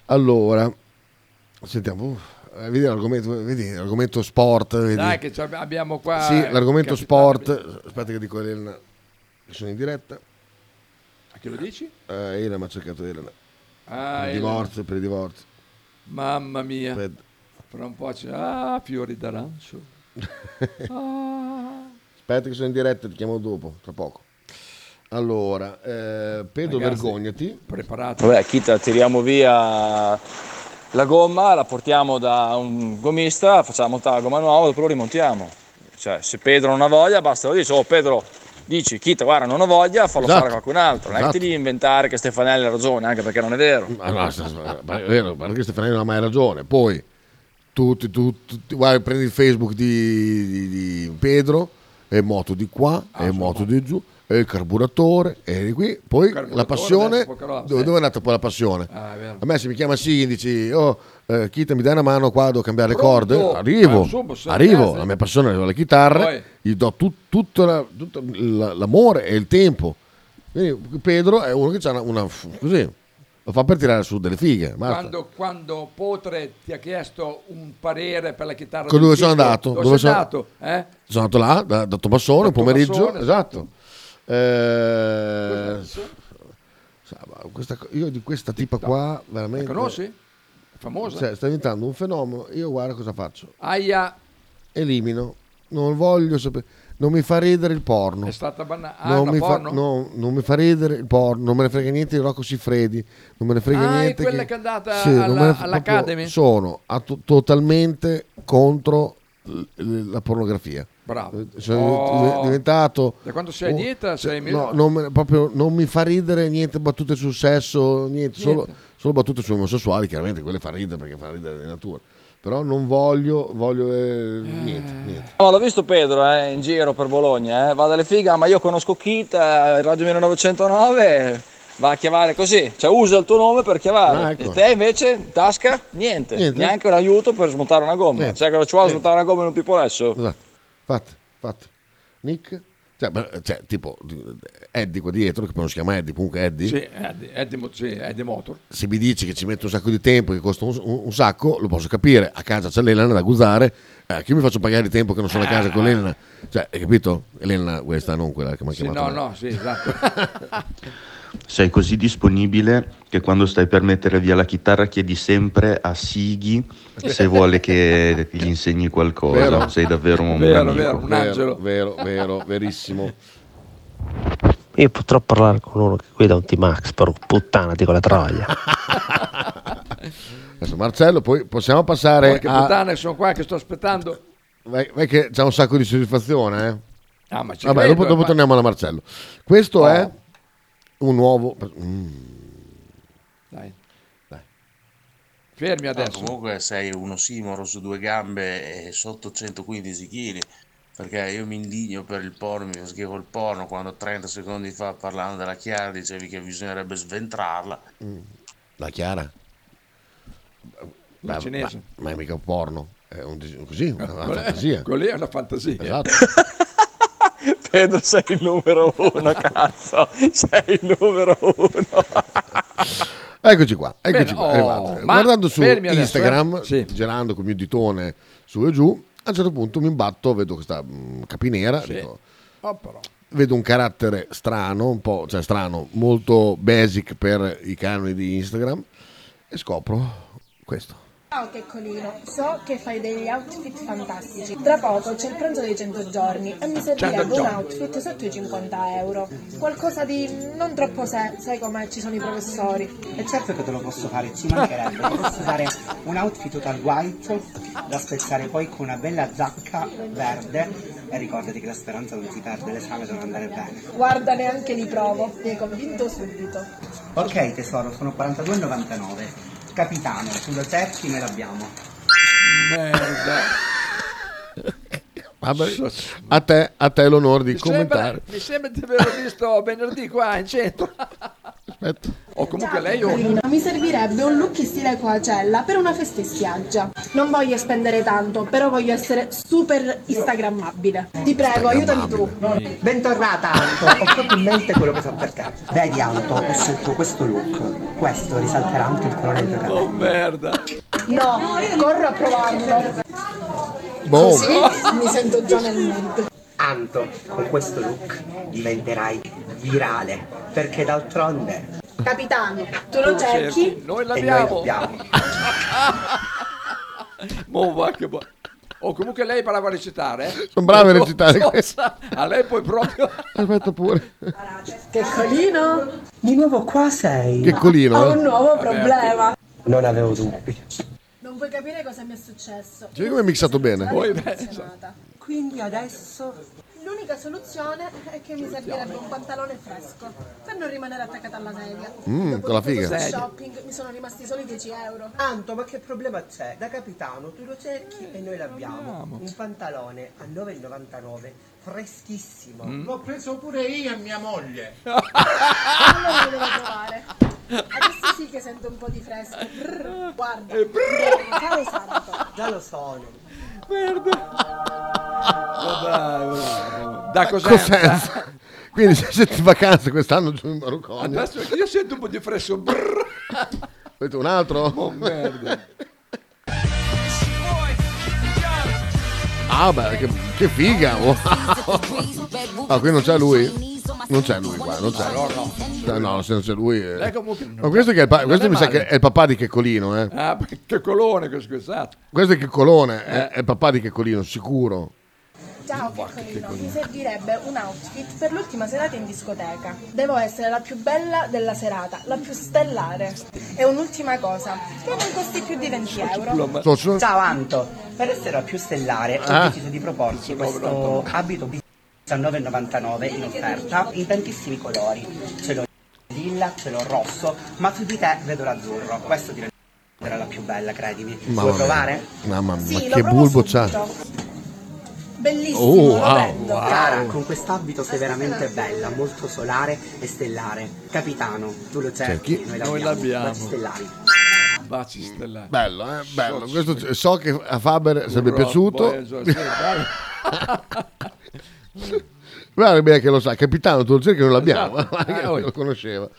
[SPEAKER 2] Allora, sentiamo. uh, eh, vedi l'argomento, vedi l'argomento sport. Vedi.
[SPEAKER 1] Dai, che abbiamo qua.
[SPEAKER 2] Sì,
[SPEAKER 1] eh,
[SPEAKER 2] l'argomento
[SPEAKER 1] capitano-
[SPEAKER 2] sport. Aspetta che dico Elena. Che Sono in diretta.
[SPEAKER 1] A chi lo dici?
[SPEAKER 2] Eh, Elena mi ha cercato Elena.
[SPEAKER 1] Ah,
[SPEAKER 2] per divorzio, per il divorzio.
[SPEAKER 1] Mamma mia.
[SPEAKER 2] Aspetta.
[SPEAKER 1] Fra un po' c'è. Ah, fiori d'arancio. Ah.
[SPEAKER 2] Aspetta che sono in diretta, ti chiamo dopo, tra poco. Allora, eh, Pedro,
[SPEAKER 1] Ragazzi,
[SPEAKER 2] vergognati.
[SPEAKER 1] Preparati.
[SPEAKER 10] Vabbè, Kita, tiriamo via la gomma, la portiamo da un gommista, facciamo montare la gomma nuova, dopo lo rimontiamo. Cioè, se Pedro non ha voglia, basta lo dici, oh Pedro, dici, Kita, guarda, non ho voglia, fallo
[SPEAKER 2] Esatto.
[SPEAKER 10] fare a qualcun altro. Non è che
[SPEAKER 2] Esatto.
[SPEAKER 10] ti devi inventare che Stefanelli ha ragione, anche perché non è vero.
[SPEAKER 2] Ma no, è vero, perché Stefanelli non ha mai ragione. Poi, tutti, tu, tutti- guarda, prendi il Facebook di, di- di Pedro, e moto di qua,
[SPEAKER 1] Ah,
[SPEAKER 2] e moto di giù, e il carburatore, e qui. Poi la passione,
[SPEAKER 1] adesso, roba,
[SPEAKER 2] dove, dove è andata poi la passione?
[SPEAKER 1] Ah.
[SPEAKER 2] A me se mi chiama Sighi dici, oh, eh, Kita mi dai una mano qua, devo cambiare le
[SPEAKER 1] Pronto?
[SPEAKER 2] corde, arrivo,
[SPEAKER 1] Ah,
[SPEAKER 2] arrivo,
[SPEAKER 1] sì.
[SPEAKER 2] la mia passione è le chitarre,
[SPEAKER 1] Poi-
[SPEAKER 2] gli do tut- tutto, la- tutto l'amore e il tempo. Quindi Pedro è uno che ha una, una- così, lo fa per tirare su delle fighe.
[SPEAKER 1] Quando, quando Potre ti ha chiesto un parere per la chitarra
[SPEAKER 2] dove sono andato?
[SPEAKER 1] Dove,
[SPEAKER 2] Dove sono-
[SPEAKER 1] andato? Eh?
[SPEAKER 2] Sono andato là da, da Tommassone, un pomeriggio,
[SPEAKER 1] Tommassone,
[SPEAKER 2] esatto. Eh, questa io di questa tipa qua veramente...
[SPEAKER 1] La conosci? È famosa?
[SPEAKER 2] Cioè, sta diventando un fenomeno. Io guarda cosa faccio.
[SPEAKER 1] Aia,
[SPEAKER 2] Elimino. Non voglio sapere. Non mi fa ridere il porno.
[SPEAKER 1] è stata bannata. Ah,
[SPEAKER 2] non, fa, no, non mi fa ridere il porno, non me ne frega niente di Rocco Siffredi, non me ne frega
[SPEAKER 1] Ah, è
[SPEAKER 2] niente.
[SPEAKER 1] quella che è andata
[SPEAKER 2] non
[SPEAKER 1] alla-
[SPEAKER 2] me ne f-
[SPEAKER 1] all'Academy?
[SPEAKER 2] Sono a- totalmente contro l- la pornografia.
[SPEAKER 1] Bravo.
[SPEAKER 2] Sono
[SPEAKER 1] Oh.
[SPEAKER 2] diventato.
[SPEAKER 1] Da quando sei a dieta sei
[SPEAKER 2] no, non, proprio, non mi fa ridere niente battute sul sesso, niente, Solo,
[SPEAKER 1] Niente.
[SPEAKER 2] solo battute sui omosessuali, chiaramente quelle fa ridere perché fa ridere di natura. Però non voglio, voglio eh, niente, niente.
[SPEAKER 10] No, l'ho visto Pedro eh, in giro per Bologna, eh. va dalle fighe, "Ah, ma io conosco Kit, eh, Radio 1909, va a chiavare così, cioè usa il tuo nome per chiavare.
[SPEAKER 2] Ah, ecco.
[SPEAKER 10] E te invece, in tasca, niente,
[SPEAKER 2] Niente.
[SPEAKER 10] neanche un aiuto per smontare una gomma.
[SPEAKER 2] Niente.
[SPEAKER 10] Cioè, cosa ci vuole smontare una gomma in un pipolesso?
[SPEAKER 2] Esatto. Fate, fate. Nick? Cioè, cioè, tipo Eddie qua dietro, che poi non si chiama Eddie, comunque Eddie.
[SPEAKER 1] Sì, Eddie, Eddie sì, Eddie Motor.
[SPEAKER 2] Se mi dici che ci mette un sacco di tempo, che costa un, un- sacco, lo posso capire. A casa c'è l'Elena da gusare, eh, che io mi faccio pagare il tempo che non sono a casa con l'Elena. Cioè, hai capito? Elena, questa, non quella che mi ha
[SPEAKER 1] Sì,
[SPEAKER 2] chiamato.
[SPEAKER 1] no,
[SPEAKER 2] me.
[SPEAKER 1] no, sì, esatto.
[SPEAKER 13] Sei così disponibile che quando stai per mettere via la chitarra chiedi sempre a Sighi se vuole che gli insegni qualcosa.
[SPEAKER 2] Vero.
[SPEAKER 13] Sei davvero un
[SPEAKER 1] Vero,
[SPEAKER 13] amico.
[SPEAKER 1] vero, un angelo.
[SPEAKER 2] Vero, vero, verissimo.
[SPEAKER 7] Io potrò parlare con uno che guida un T-Max, però puttanati con la troia.
[SPEAKER 2] Adesso Marcello, poi possiamo passare
[SPEAKER 1] Porca
[SPEAKER 2] a...
[SPEAKER 1] puttana, sono qua che sto aspettando.
[SPEAKER 2] Vai, vai che c'è un sacco di soddisfazione, eh?
[SPEAKER 1] Ah,
[SPEAKER 2] Vabbè,
[SPEAKER 1] credo,
[SPEAKER 2] dopo, dopo
[SPEAKER 1] ma-
[SPEAKER 2] torniamo alla Marcello. Questo
[SPEAKER 1] Oh.
[SPEAKER 2] è un nuovo... Mm.
[SPEAKER 1] Dai. Fermi
[SPEAKER 4] No,
[SPEAKER 1] adesso.
[SPEAKER 4] comunque sei un ossimoro su due gambe e sotto 115 kg. Perché io mi indigno per il porno, mi schifo il porno quando 30 secondi fa parlando della Chiara dicevi che bisognerebbe sventrarla.
[SPEAKER 2] La Chiara?
[SPEAKER 1] La
[SPEAKER 2] Beh,
[SPEAKER 1] cinese.
[SPEAKER 2] Ma, ma è mica un porno, è un così, una, fantasia.
[SPEAKER 1] quello lì è una fantasia.
[SPEAKER 2] Esatto.
[SPEAKER 10] Pedro sei il numero uno, cazzo. Sei il numero uno.
[SPEAKER 2] Eccoci qua, eccoci
[SPEAKER 1] Bene,
[SPEAKER 2] qua.
[SPEAKER 1] oh, ma
[SPEAKER 2] Guardando su
[SPEAKER 1] fermi adesso,
[SPEAKER 2] Instagram,
[SPEAKER 1] eh.
[SPEAKER 2] girando col mio ditone su e giù, a un certo punto mi imbatto, vedo questa mm, capinera,
[SPEAKER 1] Sì.
[SPEAKER 2] dico,
[SPEAKER 1] Oh, però.
[SPEAKER 2] vedo un carattere strano, un po', cioè strano, molto basic per i canoni di Instagram e scopro questo.
[SPEAKER 5] Ciao Checcolino, so che fai degli outfit fantastici. Tra poco c'è il pranzo dei 100 giorni e mi servirebbe
[SPEAKER 2] 100
[SPEAKER 5] un outfit sotto i 50 euro. Qualcosa di non troppo sé, sai com'è, ci sono i professori.
[SPEAKER 14] E certo che te lo posso fare, ci mancherebbe. Ti posso fare un outfit total white da spezzare poi con una bella giacca verde. E ricordati che la speranza non si perde, l'esame deve andare bene.
[SPEAKER 5] Guarda, neanche li provo, mi hai convinto subito.
[SPEAKER 14] Ok tesoro, sono 42,99. Capitano, cerchi, noi l'abbiamo.
[SPEAKER 1] Merda.
[SPEAKER 2] Vabbè, a te, a te l'onore di
[SPEAKER 1] Mi sembra,
[SPEAKER 2] commentare.
[SPEAKER 1] mi sembra di averlo visto venerdì qua in centro.
[SPEAKER 2] Aspetta.
[SPEAKER 1] O comunque lei o...
[SPEAKER 5] Mi servirebbe un look in stile Coacella per una festa in spiaggia. Non voglio spendere tanto, però voglio essere super instagrammabile. Ti prego, aiutami tu.
[SPEAKER 14] Bentornata Anto, ho proprio in mente quello che so per te. Vedi Anto, ho scelto questo look. Questo risalterà anche il colore tuoi capelli.
[SPEAKER 1] Oh merda.
[SPEAKER 5] No, corro a provarlo.
[SPEAKER 2] Boh.
[SPEAKER 5] Così mi sento già nel mood.
[SPEAKER 14] Anto, con questo look diventerai virale, perché d'altronde
[SPEAKER 5] Capitano, tu lo cerchi?
[SPEAKER 1] Noi
[SPEAKER 14] e noi
[SPEAKER 1] l'abbiamo.
[SPEAKER 14] l'abbiamo.
[SPEAKER 1] Mo va che bu- Oh, comunque lei parlava a recitare, eh?
[SPEAKER 2] Sono bravi a recitare
[SPEAKER 1] cosa? A lei poi proprio...
[SPEAKER 2] Aspetta pure.
[SPEAKER 5] Che colino?
[SPEAKER 14] Di nuovo qua sei.
[SPEAKER 2] Che colino,
[SPEAKER 5] Ho
[SPEAKER 2] eh?
[SPEAKER 5] un nuovo problema.
[SPEAKER 14] Non avevo dubbi.
[SPEAKER 5] Non puoi capire cosa mi è successo.
[SPEAKER 2] Sì, come è mixato bene.
[SPEAKER 1] Poi, beh.
[SPEAKER 14] Quindi adesso
[SPEAKER 5] L'unica soluzione è che mi servirebbe un pantalone fresco per non rimanere attaccata alla sedia.
[SPEAKER 2] Mm,
[SPEAKER 5] Dopo
[SPEAKER 2] con la figa.
[SPEAKER 5] questo shopping mi sono rimasti soli 10 euro.
[SPEAKER 14] Anto, ma che problema c'è? Da capitano tu lo cerchi e noi l'abbiamo. Un pantalone a 9,99 freschissimo.
[SPEAKER 1] Mm.
[SPEAKER 15] L'ho preso pure io e mia moglie.
[SPEAKER 5] Allora lo devo trovare. Adesso sì che sento un po' di fresco. Brr, guarda, fare santo.
[SPEAKER 14] Già lo sono.
[SPEAKER 1] Da Cosenza.
[SPEAKER 2] Quindi se siete in vacanza quest'anno giù in Marocconia.
[SPEAKER 1] Adesso io sento un po' di fresco. Brr.
[SPEAKER 2] Avete un altro?
[SPEAKER 1] Oh merda.
[SPEAKER 2] Ah beh, che, che figa! Wow. Ah, qui non c'è lui? Non c'è lui qua, non c'è.
[SPEAKER 1] No, no.
[SPEAKER 2] Cioè, no, se non c'è lui. eh.
[SPEAKER 1] Lei comunque non-
[SPEAKER 2] Ma questo, che è il pa-
[SPEAKER 1] non
[SPEAKER 2] questo
[SPEAKER 1] è
[SPEAKER 2] mi sa
[SPEAKER 1] male.
[SPEAKER 2] che è il papà di Checcolino, eh.
[SPEAKER 1] Ah, che colone che scusato.
[SPEAKER 2] Questo è Checcolone, è,
[SPEAKER 1] Eh.
[SPEAKER 2] è il papà di Checcolino, sicuro.
[SPEAKER 5] Ciao piccolino, mi servirebbe un outfit per l'ultima serata in discoteca. Devo essere la più bella della serata, la più stellare. E un'ultima cosa, che non costi più di 20 euro.
[SPEAKER 14] Ciao Anto, per essere la più stellare
[SPEAKER 2] Ah.
[SPEAKER 14] ho deciso di proporti questo abito bis- 19,99 in offerta in tantissimi colori. Ce l'ho lilla, ce l'ho rosso, ma su di te vedo l'azzurro. Questo diventerà la più bella, credimi.
[SPEAKER 2] Mamma
[SPEAKER 14] Vuoi
[SPEAKER 2] mia.
[SPEAKER 14] provare?
[SPEAKER 2] Mamma mia,
[SPEAKER 5] Sì,
[SPEAKER 2] che bulbo c'ha.
[SPEAKER 5] Bellissimo,
[SPEAKER 2] Oh, wow, wow.
[SPEAKER 14] Cara, con quest'abito sei veramente bella, molto solare e stellare. Capitano, tu lo cerchi,
[SPEAKER 2] Cerchi?
[SPEAKER 14] noi
[SPEAKER 1] Noi
[SPEAKER 14] l'abbiamo. Baci stellari.
[SPEAKER 1] Baci stellari.
[SPEAKER 2] Bello, eh? Bello. Questo so che a Faber sarebbe piaciuto. Guarda bene che lo sa, capitano, tu lo cerchi che non l'abbiamo,
[SPEAKER 1] Esatto. Ah,
[SPEAKER 2] lo conosceva.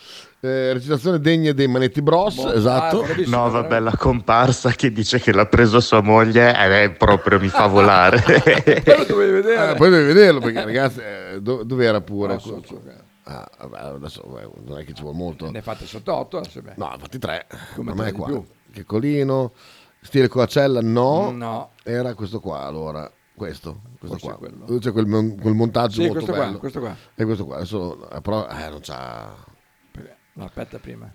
[SPEAKER 2] Eh, recitazione degna dei Manetti Bros,
[SPEAKER 1] Boh,
[SPEAKER 2] esatto.
[SPEAKER 1] ah, bravissimo,
[SPEAKER 13] No, vabbè, la comparsa che dice che l'ha preso sua moglie e lei proprio mi fa volare.
[SPEAKER 1] Quello dovevi vedere.
[SPEAKER 2] Eh, poi devi vederlo perché ragazzi, eh, do- dove era pure?
[SPEAKER 1] No, so, so,
[SPEAKER 2] Ah, vabbè, adesso eh, non è che ci vuole molto.
[SPEAKER 1] Ne fate sotto 8, se beh.
[SPEAKER 2] No, infatti tre.
[SPEAKER 1] Come
[SPEAKER 2] me è qua. Che colino, stile Coacella, no.
[SPEAKER 1] No.
[SPEAKER 2] Era questo qua allora. Questo, questo
[SPEAKER 1] Forse
[SPEAKER 2] qua. C'è quel, mon- quel montaggio
[SPEAKER 1] Sì,
[SPEAKER 2] molto
[SPEAKER 1] questo qua,
[SPEAKER 2] bello.
[SPEAKER 1] questo qua.
[SPEAKER 2] E questo qua. Adesso, eh, però, eh, non c'ha.
[SPEAKER 1] No, aspetta prima.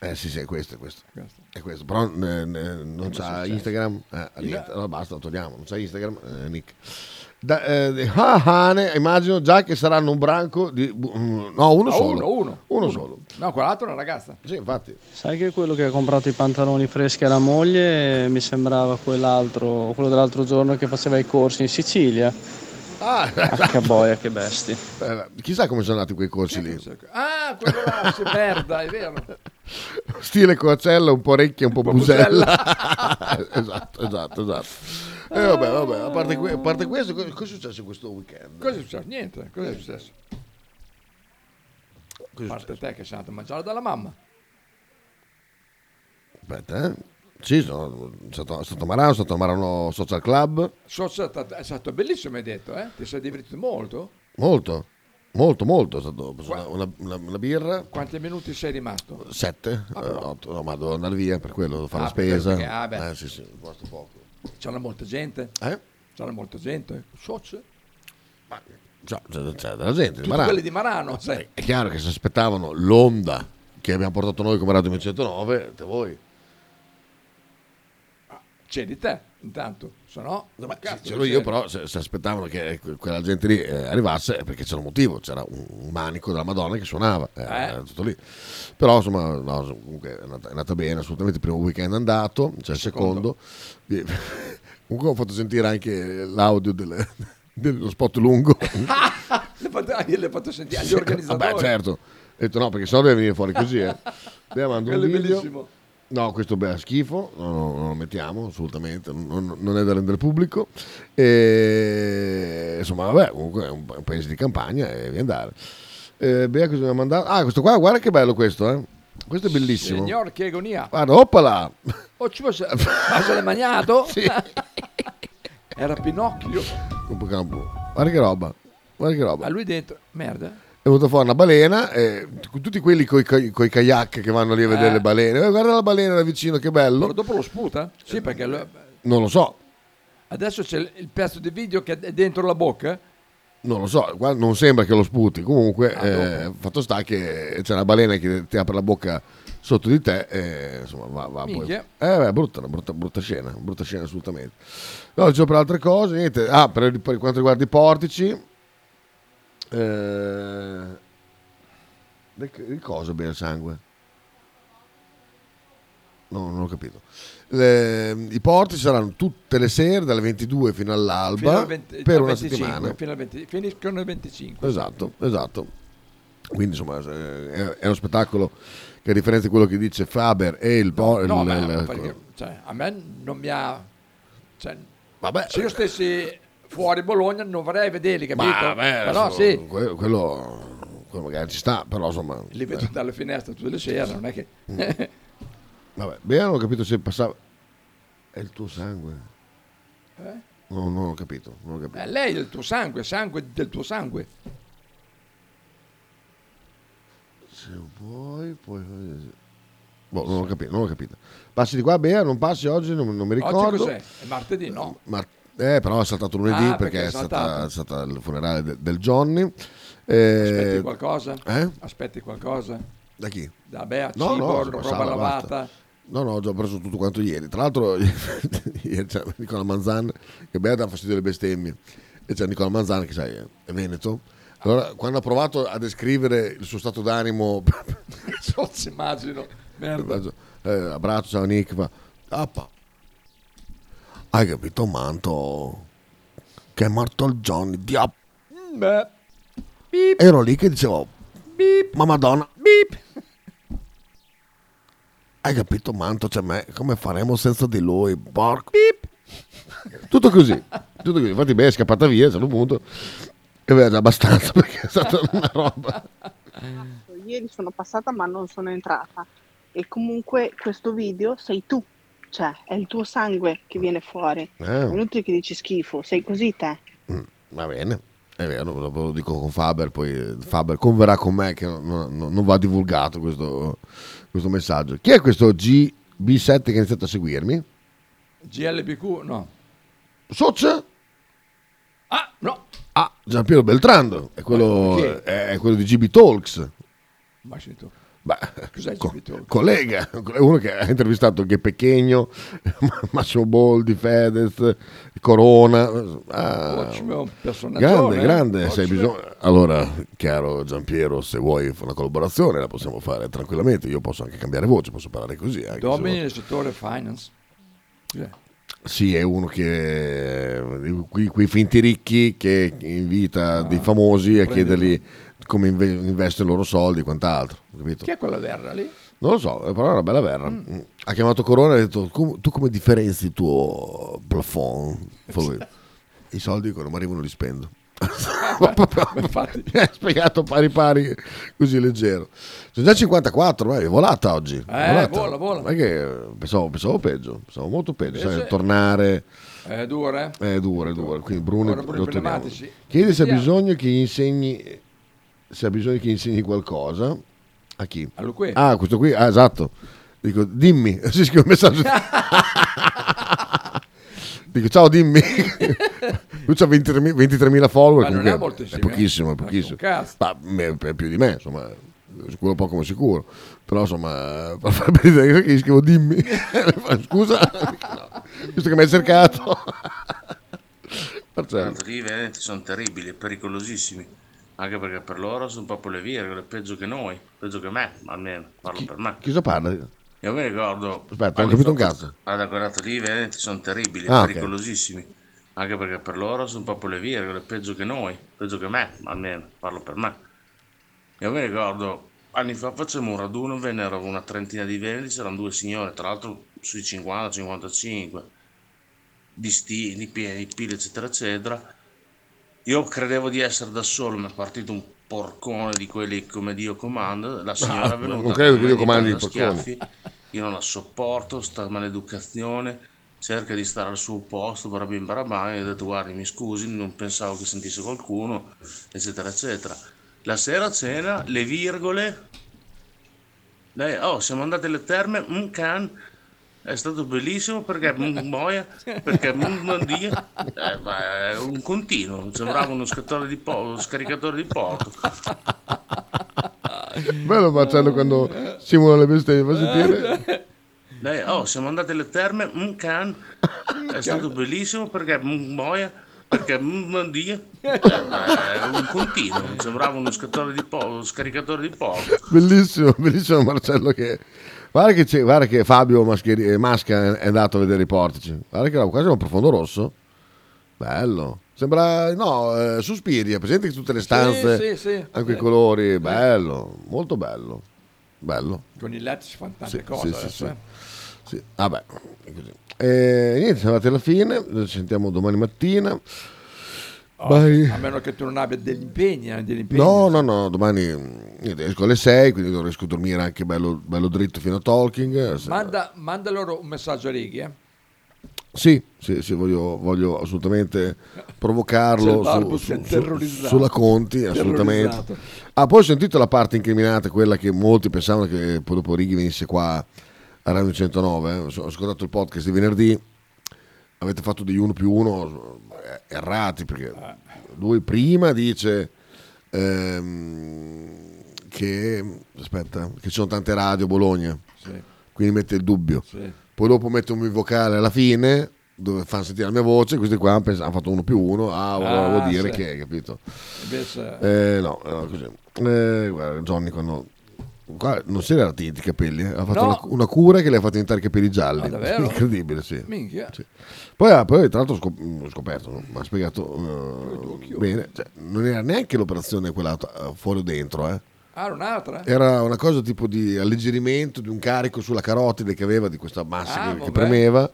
[SPEAKER 2] Eh sì, sì, è questo, è questo. È questo. Però eh, eh, non c'ha? Instagram. Eh, niente, allora basta, lo togliamo. Non c'ha Instagram, eh, Nick. Da, eh, ah, Hane, immagino già che saranno un branco di... mm, No, uno
[SPEAKER 1] Ah,
[SPEAKER 2] solo.
[SPEAKER 1] uno, uno.
[SPEAKER 2] Uno solo.
[SPEAKER 1] No, quell'altro è una ragazza.
[SPEAKER 2] Sì, infatti.
[SPEAKER 16] Sai che quello che ha comprato i pantaloni freschi alla moglie mi sembrava quell'altro, quello dell'altro giorno che faceva i corsi in Sicilia.
[SPEAKER 2] Ah,
[SPEAKER 16] che boia, che bestia.
[SPEAKER 2] Eh, chissà come sono andati quei corsi lì.
[SPEAKER 1] Ah, quello là, si merda, è vero.
[SPEAKER 2] Stile coacella, un po' orecchia, un po'
[SPEAKER 1] po'
[SPEAKER 2] busella. esatto, esatto, esatto. E vabbè, vabbè, a parte, que- a parte questo, co- cosa è successo questo weekend?
[SPEAKER 1] Cosa è successo? Niente, cosa è successo? A parte te che sei andato a mangiare dalla mamma.
[SPEAKER 2] Aspetta, eh. Sì, sono stato, stato a Marano, sono stato a Marano Social Club.
[SPEAKER 1] So, è stato bellissimo, hai detto, eh? Ti sei divertito molto?
[SPEAKER 2] Molto, molto, molto. È stato preso una, una- una- birra.
[SPEAKER 1] Quanti minuti sei rimasto?
[SPEAKER 2] Sette,
[SPEAKER 1] Ah,
[SPEAKER 2] eh, otto, no, ma devo andare via per quello, devo fare
[SPEAKER 1] Ah,
[SPEAKER 2] la spesa.
[SPEAKER 1] perché- ah, beh.
[SPEAKER 2] eh, sì, sì, costa poco.
[SPEAKER 1] C'era molta gente?
[SPEAKER 2] Eh?
[SPEAKER 1] C'era molta gente? Soc?
[SPEAKER 2] Cioè, c'è, c'è della gente di
[SPEAKER 1] Tutti
[SPEAKER 2] Marano.
[SPEAKER 1] quelli di Marano, sai?
[SPEAKER 2] È chiaro che si aspettavano l'onda che abbiamo portato noi come Radio 1109, te voi.
[SPEAKER 1] C'eri te, intanto, se no... cazzo,
[SPEAKER 2] C'ero io,
[SPEAKER 1] c'eri.
[SPEAKER 2] però se, se aspettavano che que- quella gente lì eh, arrivasse è perché c'era un motivo, c'era un, un manico della Madonna che suonava, eh, era tutto lì. Però insomma, no, comunque è andata, è andata bene, assolutamente il primo weekend è andato, c'è il secondo. comunque ho fatto sentire anche l'audio delle- dello spot lungo.
[SPEAKER 1] Le fatto, ah, le fatto sentire agli organizzatori.
[SPEAKER 2] Vabbè, certo. Ho detto no, perché sennò deve venire fuori così. Eh. Abbiamo mandato un video.
[SPEAKER 1] bellissimo.
[SPEAKER 2] No, questo è schifo, no, no, non lo mettiamo assolutamente, non, non è da rendere pubblico. E, insomma, vabbè, comunque è un, un paese di campagna e via andare. Eh, Bea, cosa mi ha mandato? Ah, questo qua, guarda che bello questo, eh. Questo è bellissimo.
[SPEAKER 1] Signor, che agonia.
[SPEAKER 2] Guarda, oppala!
[SPEAKER 1] Oh, ci fosse... Ma se l'hai mangiato? Era Pinocchio.
[SPEAKER 2] Guarda che roba, guarda che roba.
[SPEAKER 1] A lui dentro... Merda.
[SPEAKER 2] È venuta fuori una balena, e tutti quelli con i kayak che vanno lì a vedere
[SPEAKER 1] Eh.
[SPEAKER 2] le balene. Eh, guarda la balena da vicino, che bello.
[SPEAKER 1] Però dopo lo sputa? Sì, perché lo-
[SPEAKER 2] Non lo so,
[SPEAKER 1] adesso c'è il- pezzo di video che è dentro la bocca.
[SPEAKER 2] Non lo so, non sembra che lo sputi. Comunque,
[SPEAKER 1] Ah,
[SPEAKER 2] eh, fatto sta che c'è una balena che ti apre la bocca sotto di te e insomma va, va poi. Eh, beh, brutta, brutta, brutta scena, brutta scena assolutamente. No, dicevo per altre cose, niente. Ah, per, per quanto riguarda i portici, eh, di cosa bere il sangue? No, non ho capito. Le- I porti saranno tutte le sere dalle 22 fino all'alba
[SPEAKER 1] Fino al 20
[SPEAKER 2] per una
[SPEAKER 1] 25,
[SPEAKER 2] settimana.
[SPEAKER 1] Fino al 20 finiscono il 25.
[SPEAKER 2] Esatto, esatto. Quindi insomma è, uno spettacolo che a differenza di quello che dice Faber e il...
[SPEAKER 1] No,
[SPEAKER 2] il- il-
[SPEAKER 1] perché, cioè, a me non mi ha... Cioè,
[SPEAKER 2] Vabbè.
[SPEAKER 1] se io stessi fuori Bologna non vorrei vederli, capito?
[SPEAKER 2] Ma vabbè,
[SPEAKER 1] Però
[SPEAKER 2] adesso,
[SPEAKER 1] sì,
[SPEAKER 2] que- quello, quello magari ci sta, però insomma...
[SPEAKER 1] li vedo dalle finestre tutte le sere, non è che...
[SPEAKER 2] Vabbè, beh, non ho capito se passava... È il tuo sangue?
[SPEAKER 1] Eh?
[SPEAKER 2] No, non ho capito, non ho capito.
[SPEAKER 1] Eh, lei è il tuo sangue, sangue del tuo sangue.
[SPEAKER 2] Se vuoi, puoi... Boh, non ho capito, non ho capito. Passi di qua, Bea, non passi oggi, non, non mi ricordo.
[SPEAKER 1] Oggi cos'è? È martedì, no?
[SPEAKER 2] Ma, eh, però è saltato lunedì
[SPEAKER 1] Ah,
[SPEAKER 2] perché,
[SPEAKER 1] perché è
[SPEAKER 2] stata, stata il funerale de- del Johnny. Eh,
[SPEAKER 1] Aspetti qualcosa?
[SPEAKER 2] Eh?
[SPEAKER 1] Aspetti qualcosa?
[SPEAKER 2] Da chi?
[SPEAKER 1] Da Bea,
[SPEAKER 2] No,
[SPEAKER 1] cibo,
[SPEAKER 2] no,
[SPEAKER 1] roba lavata.
[SPEAKER 2] basta. No, no, ho già preso tutto quanto ieri. Tra l'altro, ieri c'è Nicola Manzan che Bea dà fastidio alle bestemmie. E c'è Nicola Manzan che sai, è veneto. Allora, quando ha provato a descrivere il suo stato d'animo,
[SPEAKER 1] si immagino. Merda.
[SPEAKER 2] eh, abbraccio, ciao Nick, fa, "Appa, hai capito, Manto? Che è morto il Johnny, diap.
[SPEAKER 1] Beh,
[SPEAKER 2] Ero lì che dicevo, ma madonna, hai capito, Manto, c'è me, come faremo senza di lui, porco. Tutto così, tutto così. Infatti, beh, è scappata via a un certo punto e aveva già abbastanza perché è stata una roba.
[SPEAKER 17] Ieri sono passata ma non sono entrata e comunque questo video sei tu, cioè è il tuo sangue che viene fuori.
[SPEAKER 2] Eh.
[SPEAKER 17] È inutile che dici schifo, sei così te.
[SPEAKER 2] Va bene, è vero, lo, lo dico con Faber, poi Faber converrà con me che non, non- non va divulgato questo, questo messaggio. Chi è questo GB7 che ha iniziato a seguirmi?
[SPEAKER 1] GLBQ, no.
[SPEAKER 2] Socia?
[SPEAKER 1] Ah, no.
[SPEAKER 2] Ah, Giampiero Beltrando, è quello, è quello di GB Talks.
[SPEAKER 1] Ma sento.
[SPEAKER 2] Beh,
[SPEAKER 1] Cos'è
[SPEAKER 2] co- collega, uno che ha intervistato anche Pechegno, Massimo Boldi, Fedez, Corona. Ah, grande, grande. se hai
[SPEAKER 1] Ottimo.
[SPEAKER 2] bisogno- Allora, chiaro Giampiero, se vuoi fare una collaborazione la possiamo fare tranquillamente. Io posso anche cambiare voce, posso parlare così.
[SPEAKER 1] Domini nel settore finance. Cos'è?
[SPEAKER 2] Sì, è uno che quei, quei finti ricchi che invita
[SPEAKER 1] Ah,
[SPEAKER 2] dei famosi a chiedergli come inve- investono i loro soldi e quant'altro. Capito?
[SPEAKER 1] Chi è quella verra lì?
[SPEAKER 2] Non lo so, però è una bella verra. Mm. Ha chiamato Corona e ha detto: "Com- Tu come differenzi il tuo plafond? Lui, I soldi quando mi arrivano li spendo. Mi ha spiegato pari pari, così leggero. Sono già 54, ma è volata oggi. è volata.
[SPEAKER 1] vola, vola.
[SPEAKER 2] Che pensavo, pensavo peggio, pensavo molto peggio.
[SPEAKER 1] Invece-
[SPEAKER 2] sai, tornare.
[SPEAKER 1] È dura, eh?
[SPEAKER 2] È duro, è duro. Quindi.
[SPEAKER 1] Pneumatici.
[SPEAKER 2] Chiedi se ha
[SPEAKER 1] ah.
[SPEAKER 2] bisogno che gli insegni se ha bisogno che insegni qualcosa. A chi?
[SPEAKER 1] A lui qui.
[SPEAKER 2] Ah, questo qui, ah, esatto. Dico, dimmi, si scrive un messaggio. Dico, ciao, dimmi. Lui ha 23.000 23.000 follower.
[SPEAKER 1] Ma non è
[SPEAKER 2] È pochissimo, è
[SPEAKER 1] eh.
[SPEAKER 2] pochissimo.
[SPEAKER 1] Un cazzo.
[SPEAKER 2] Ma è più di me, insomma. Sicuro poco ma sicuro. Però, insomma, per fare per dire che gli scrivo dimmi. Scusa, No. visto che mi hai cercato.
[SPEAKER 4] I veneti sono terribili e pericolosissimi. Anche perché per loro sono proprio le virgole, peggio che noi, peggio che me, almeno, parlo per me.
[SPEAKER 2] Chi cosa parla?
[SPEAKER 4] Io mi ricordo.
[SPEAKER 2] Aspetta, non ho capito un cazzo.
[SPEAKER 4] Guarda, guardate lì, i veneti sono terribili,
[SPEAKER 2] Ah,
[SPEAKER 4] pericolosissimi. Anche perché per loro sono proprio le virgole, peggio che noi, peggio che me, almeno, parlo per me. Io mi ricordo, anni fa facemmo un raduno, vennero una trentina di veneti, c'erano due signore, tra l'altro sui 50-55, di sti, di piedi, pile, eccetera, eccetera. Io credevo di essere da solo, mi è partito un porcone di quelli come Dio comanda. La signora è venuta
[SPEAKER 2] non credo che Dio comandi i porconi.
[SPEAKER 4] schiaffi, Io non la sopporto, sta maleducazione. Cerca di stare al suo posto, barabim barabam. E ho detto, guardi, mi scusi, non pensavo che sentisse qualcuno, eccetera, eccetera. La sera cena, le virgole. Lei, oh, siamo andati alle terme, un can. È stato bellissimo perché mm, boia, perché mm, Dio, eh, è un continuo, sembrava uno, di po- uno scaricatore di porto.
[SPEAKER 2] Bello Marcello quando simula le bestemmie, fa sentire.
[SPEAKER 4] Lei, oh, siamo andati alle terme, un can, è stato bellissimo perché mm, boia, perché mm, Dio, eh, è un continuo, sembrava uno, scattore di po- uno scaricatore di porto.
[SPEAKER 2] Bellissimo, bellissimo Marcello che... Guarda che, guarda che Fabio Mascheri- eh, Masca è andato a vedere i portici. Guarda che era quasi un profondo rosso. Bello. Sembra, no, eh, Suspiria, presente tutte le stanze,
[SPEAKER 1] sì, sì.
[SPEAKER 2] anche i
[SPEAKER 1] Sì.
[SPEAKER 2] colori, bello, molto bello. Bello.
[SPEAKER 1] Con i letti si fanno tante
[SPEAKER 2] Sì,
[SPEAKER 1] cose
[SPEAKER 2] sì, sì,
[SPEAKER 1] adesso,
[SPEAKER 2] sì.
[SPEAKER 1] eh.
[SPEAKER 2] Sì, Vabbè, è così. E niente, siamo arrivati alla fine, ci sentiamo domani mattina.
[SPEAKER 1] Oh, a meno che tu non abbia degli impegni, eh, degli impegni.
[SPEAKER 2] No, no, no, domani esco alle 6, quindi non riesco a dormire anche bello, bello dritto fino a Talking. Se-
[SPEAKER 1] Manda, manda loro un messaggio a Righi, eh.
[SPEAKER 2] Sì, sì, sì, voglio, voglio assolutamente provocarlo su- su- sulla Conti, assolutamente. Ah, poi ho sentito la parte incriminata, quella che molti pensavano che poi dopo Righi venisse qua a Radio 109. eh. Ho ascoltato il podcast di venerdì, avete fatto degli uno più uno eh, errati, perché lui prima dice ehm, che, aspetta, che ci sono tante radio a Bologna,
[SPEAKER 1] Sì.
[SPEAKER 2] quindi mette il dubbio.
[SPEAKER 1] Sì.
[SPEAKER 2] Poi dopo mette un vocale alla fine dove fanno sentire la mia voce, questi qua hanno pens- hanno fatto uno più uno, ah, volevo
[SPEAKER 1] Ah,
[SPEAKER 2] dire
[SPEAKER 1] sì.
[SPEAKER 2] che, capito?
[SPEAKER 1] Invece-
[SPEAKER 2] Eh, no, no, così. Eh, guarda, Johnny quando... Qua non si era tinti i capelli, eh. ha fatto
[SPEAKER 1] No.
[SPEAKER 2] una, una cura che le ha fatto diventare i capelli gialli.
[SPEAKER 1] Ah, davvero?
[SPEAKER 2] Incredibile, sì.
[SPEAKER 1] Minchia.
[SPEAKER 2] Sì. Poi, poi, tra l'altro ho ho scoperto, no? mi ha spiegato eh, bene, cioè, non era neanche l'operazione quella eh, fuori o dentro, eh.
[SPEAKER 1] Ah, un'altra?
[SPEAKER 2] Era una cosa tipo di alleggerimento di un carico sulla carotide che aveva di questa massa
[SPEAKER 1] Ah,
[SPEAKER 2] che, che premeva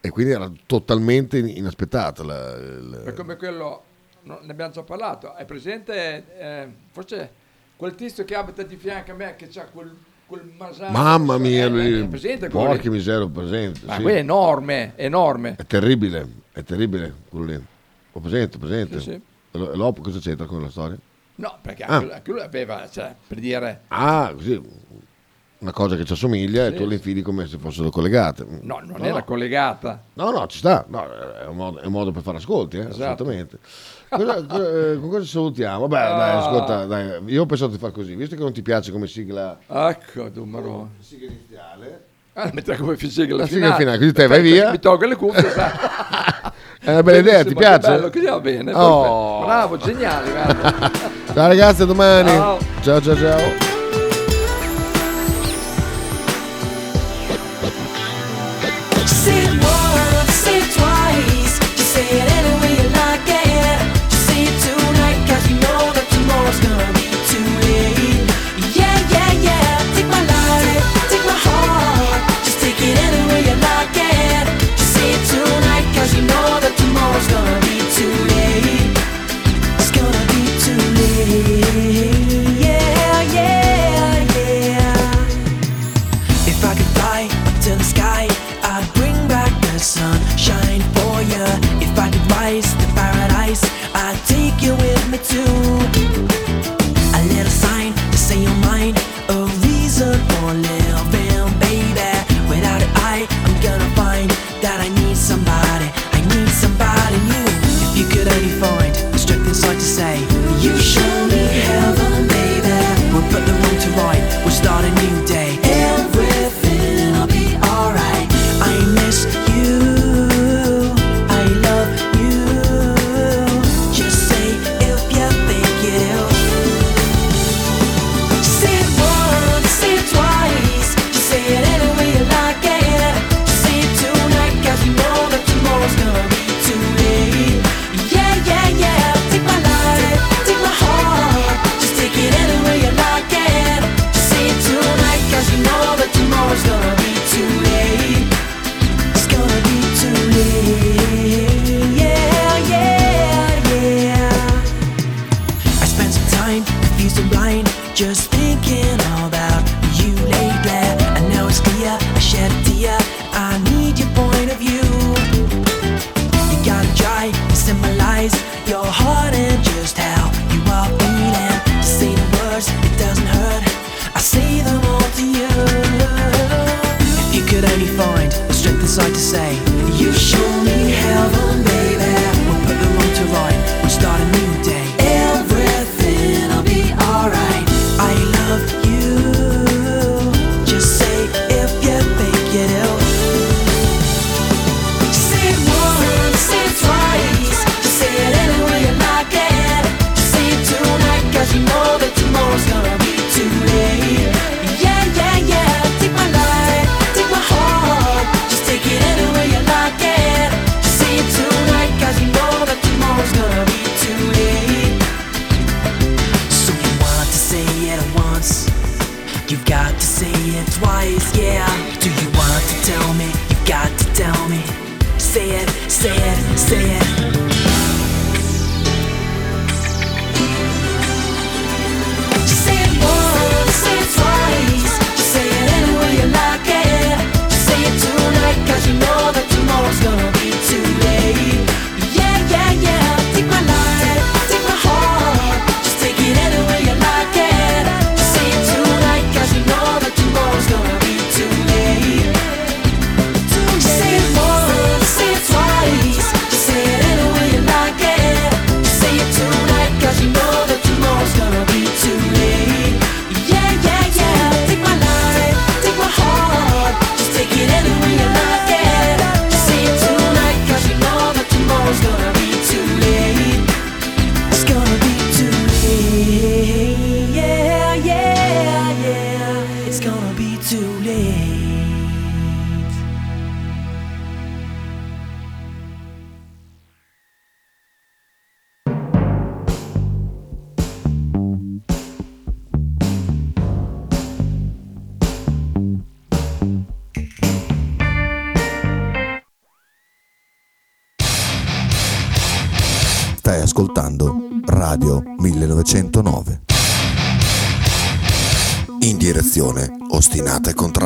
[SPEAKER 2] e quindi era totalmente in- inaspettata. la- il-
[SPEAKER 1] È come quello, no, ne abbiamo già parlato, è presente, eh, forse quel tizio che abita di fianco a me che ha quel, quel masano.
[SPEAKER 2] Mamma mia,
[SPEAKER 1] Eh,
[SPEAKER 2] lui,
[SPEAKER 1] presente
[SPEAKER 2] porca miseria, presente.
[SPEAKER 1] Ma
[SPEAKER 2] sì.
[SPEAKER 1] quello è enorme, enorme.
[SPEAKER 2] È terribile, è terribile quello lì. Ho presente, presente.
[SPEAKER 1] Sì, sì.
[SPEAKER 2] E l'Op cosa c'entra con la storia?
[SPEAKER 1] No, perché
[SPEAKER 2] Ah.
[SPEAKER 1] anche lui aveva, cioè, per dire,
[SPEAKER 2] Ah, così
[SPEAKER 18] una cosa che ci assomiglia
[SPEAKER 1] sì.
[SPEAKER 18] e tu le infili come se fossero collegate.
[SPEAKER 1] No, non no, era no. collegata.
[SPEAKER 18] No, no, ci sta, no, è, un modo, è, un modo, per fare ascolti, eh,
[SPEAKER 1] esatto.
[SPEAKER 18] assolutamente. Cosa, eh, con cosa salutiamo? Vabbè,
[SPEAKER 1] ah.
[SPEAKER 18] dai, ascolta, dai, io ho pensato di fare così, visto che non ti piace come sigla...
[SPEAKER 1] Ecco, numero...
[SPEAKER 18] Sigla iniziale...
[SPEAKER 1] Ah, metterà come sigla
[SPEAKER 18] la
[SPEAKER 1] finale.
[SPEAKER 18] sigla finale, così te vai via.
[SPEAKER 1] Mi tolgo le cuffie, esatto.
[SPEAKER 18] È una bella idea, ti piace?
[SPEAKER 1] Bello, così va bene.
[SPEAKER 18] Oh.
[SPEAKER 1] Bravo, geniale.
[SPEAKER 18] ciao ragazzi, a domani.
[SPEAKER 1] ciao
[SPEAKER 18] ciao. ciao. ciao.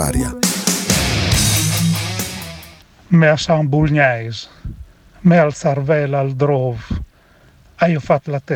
[SPEAKER 19] área. Mersan Bulnhais, Mel Sarvel Aldrov, Aiofat Laté.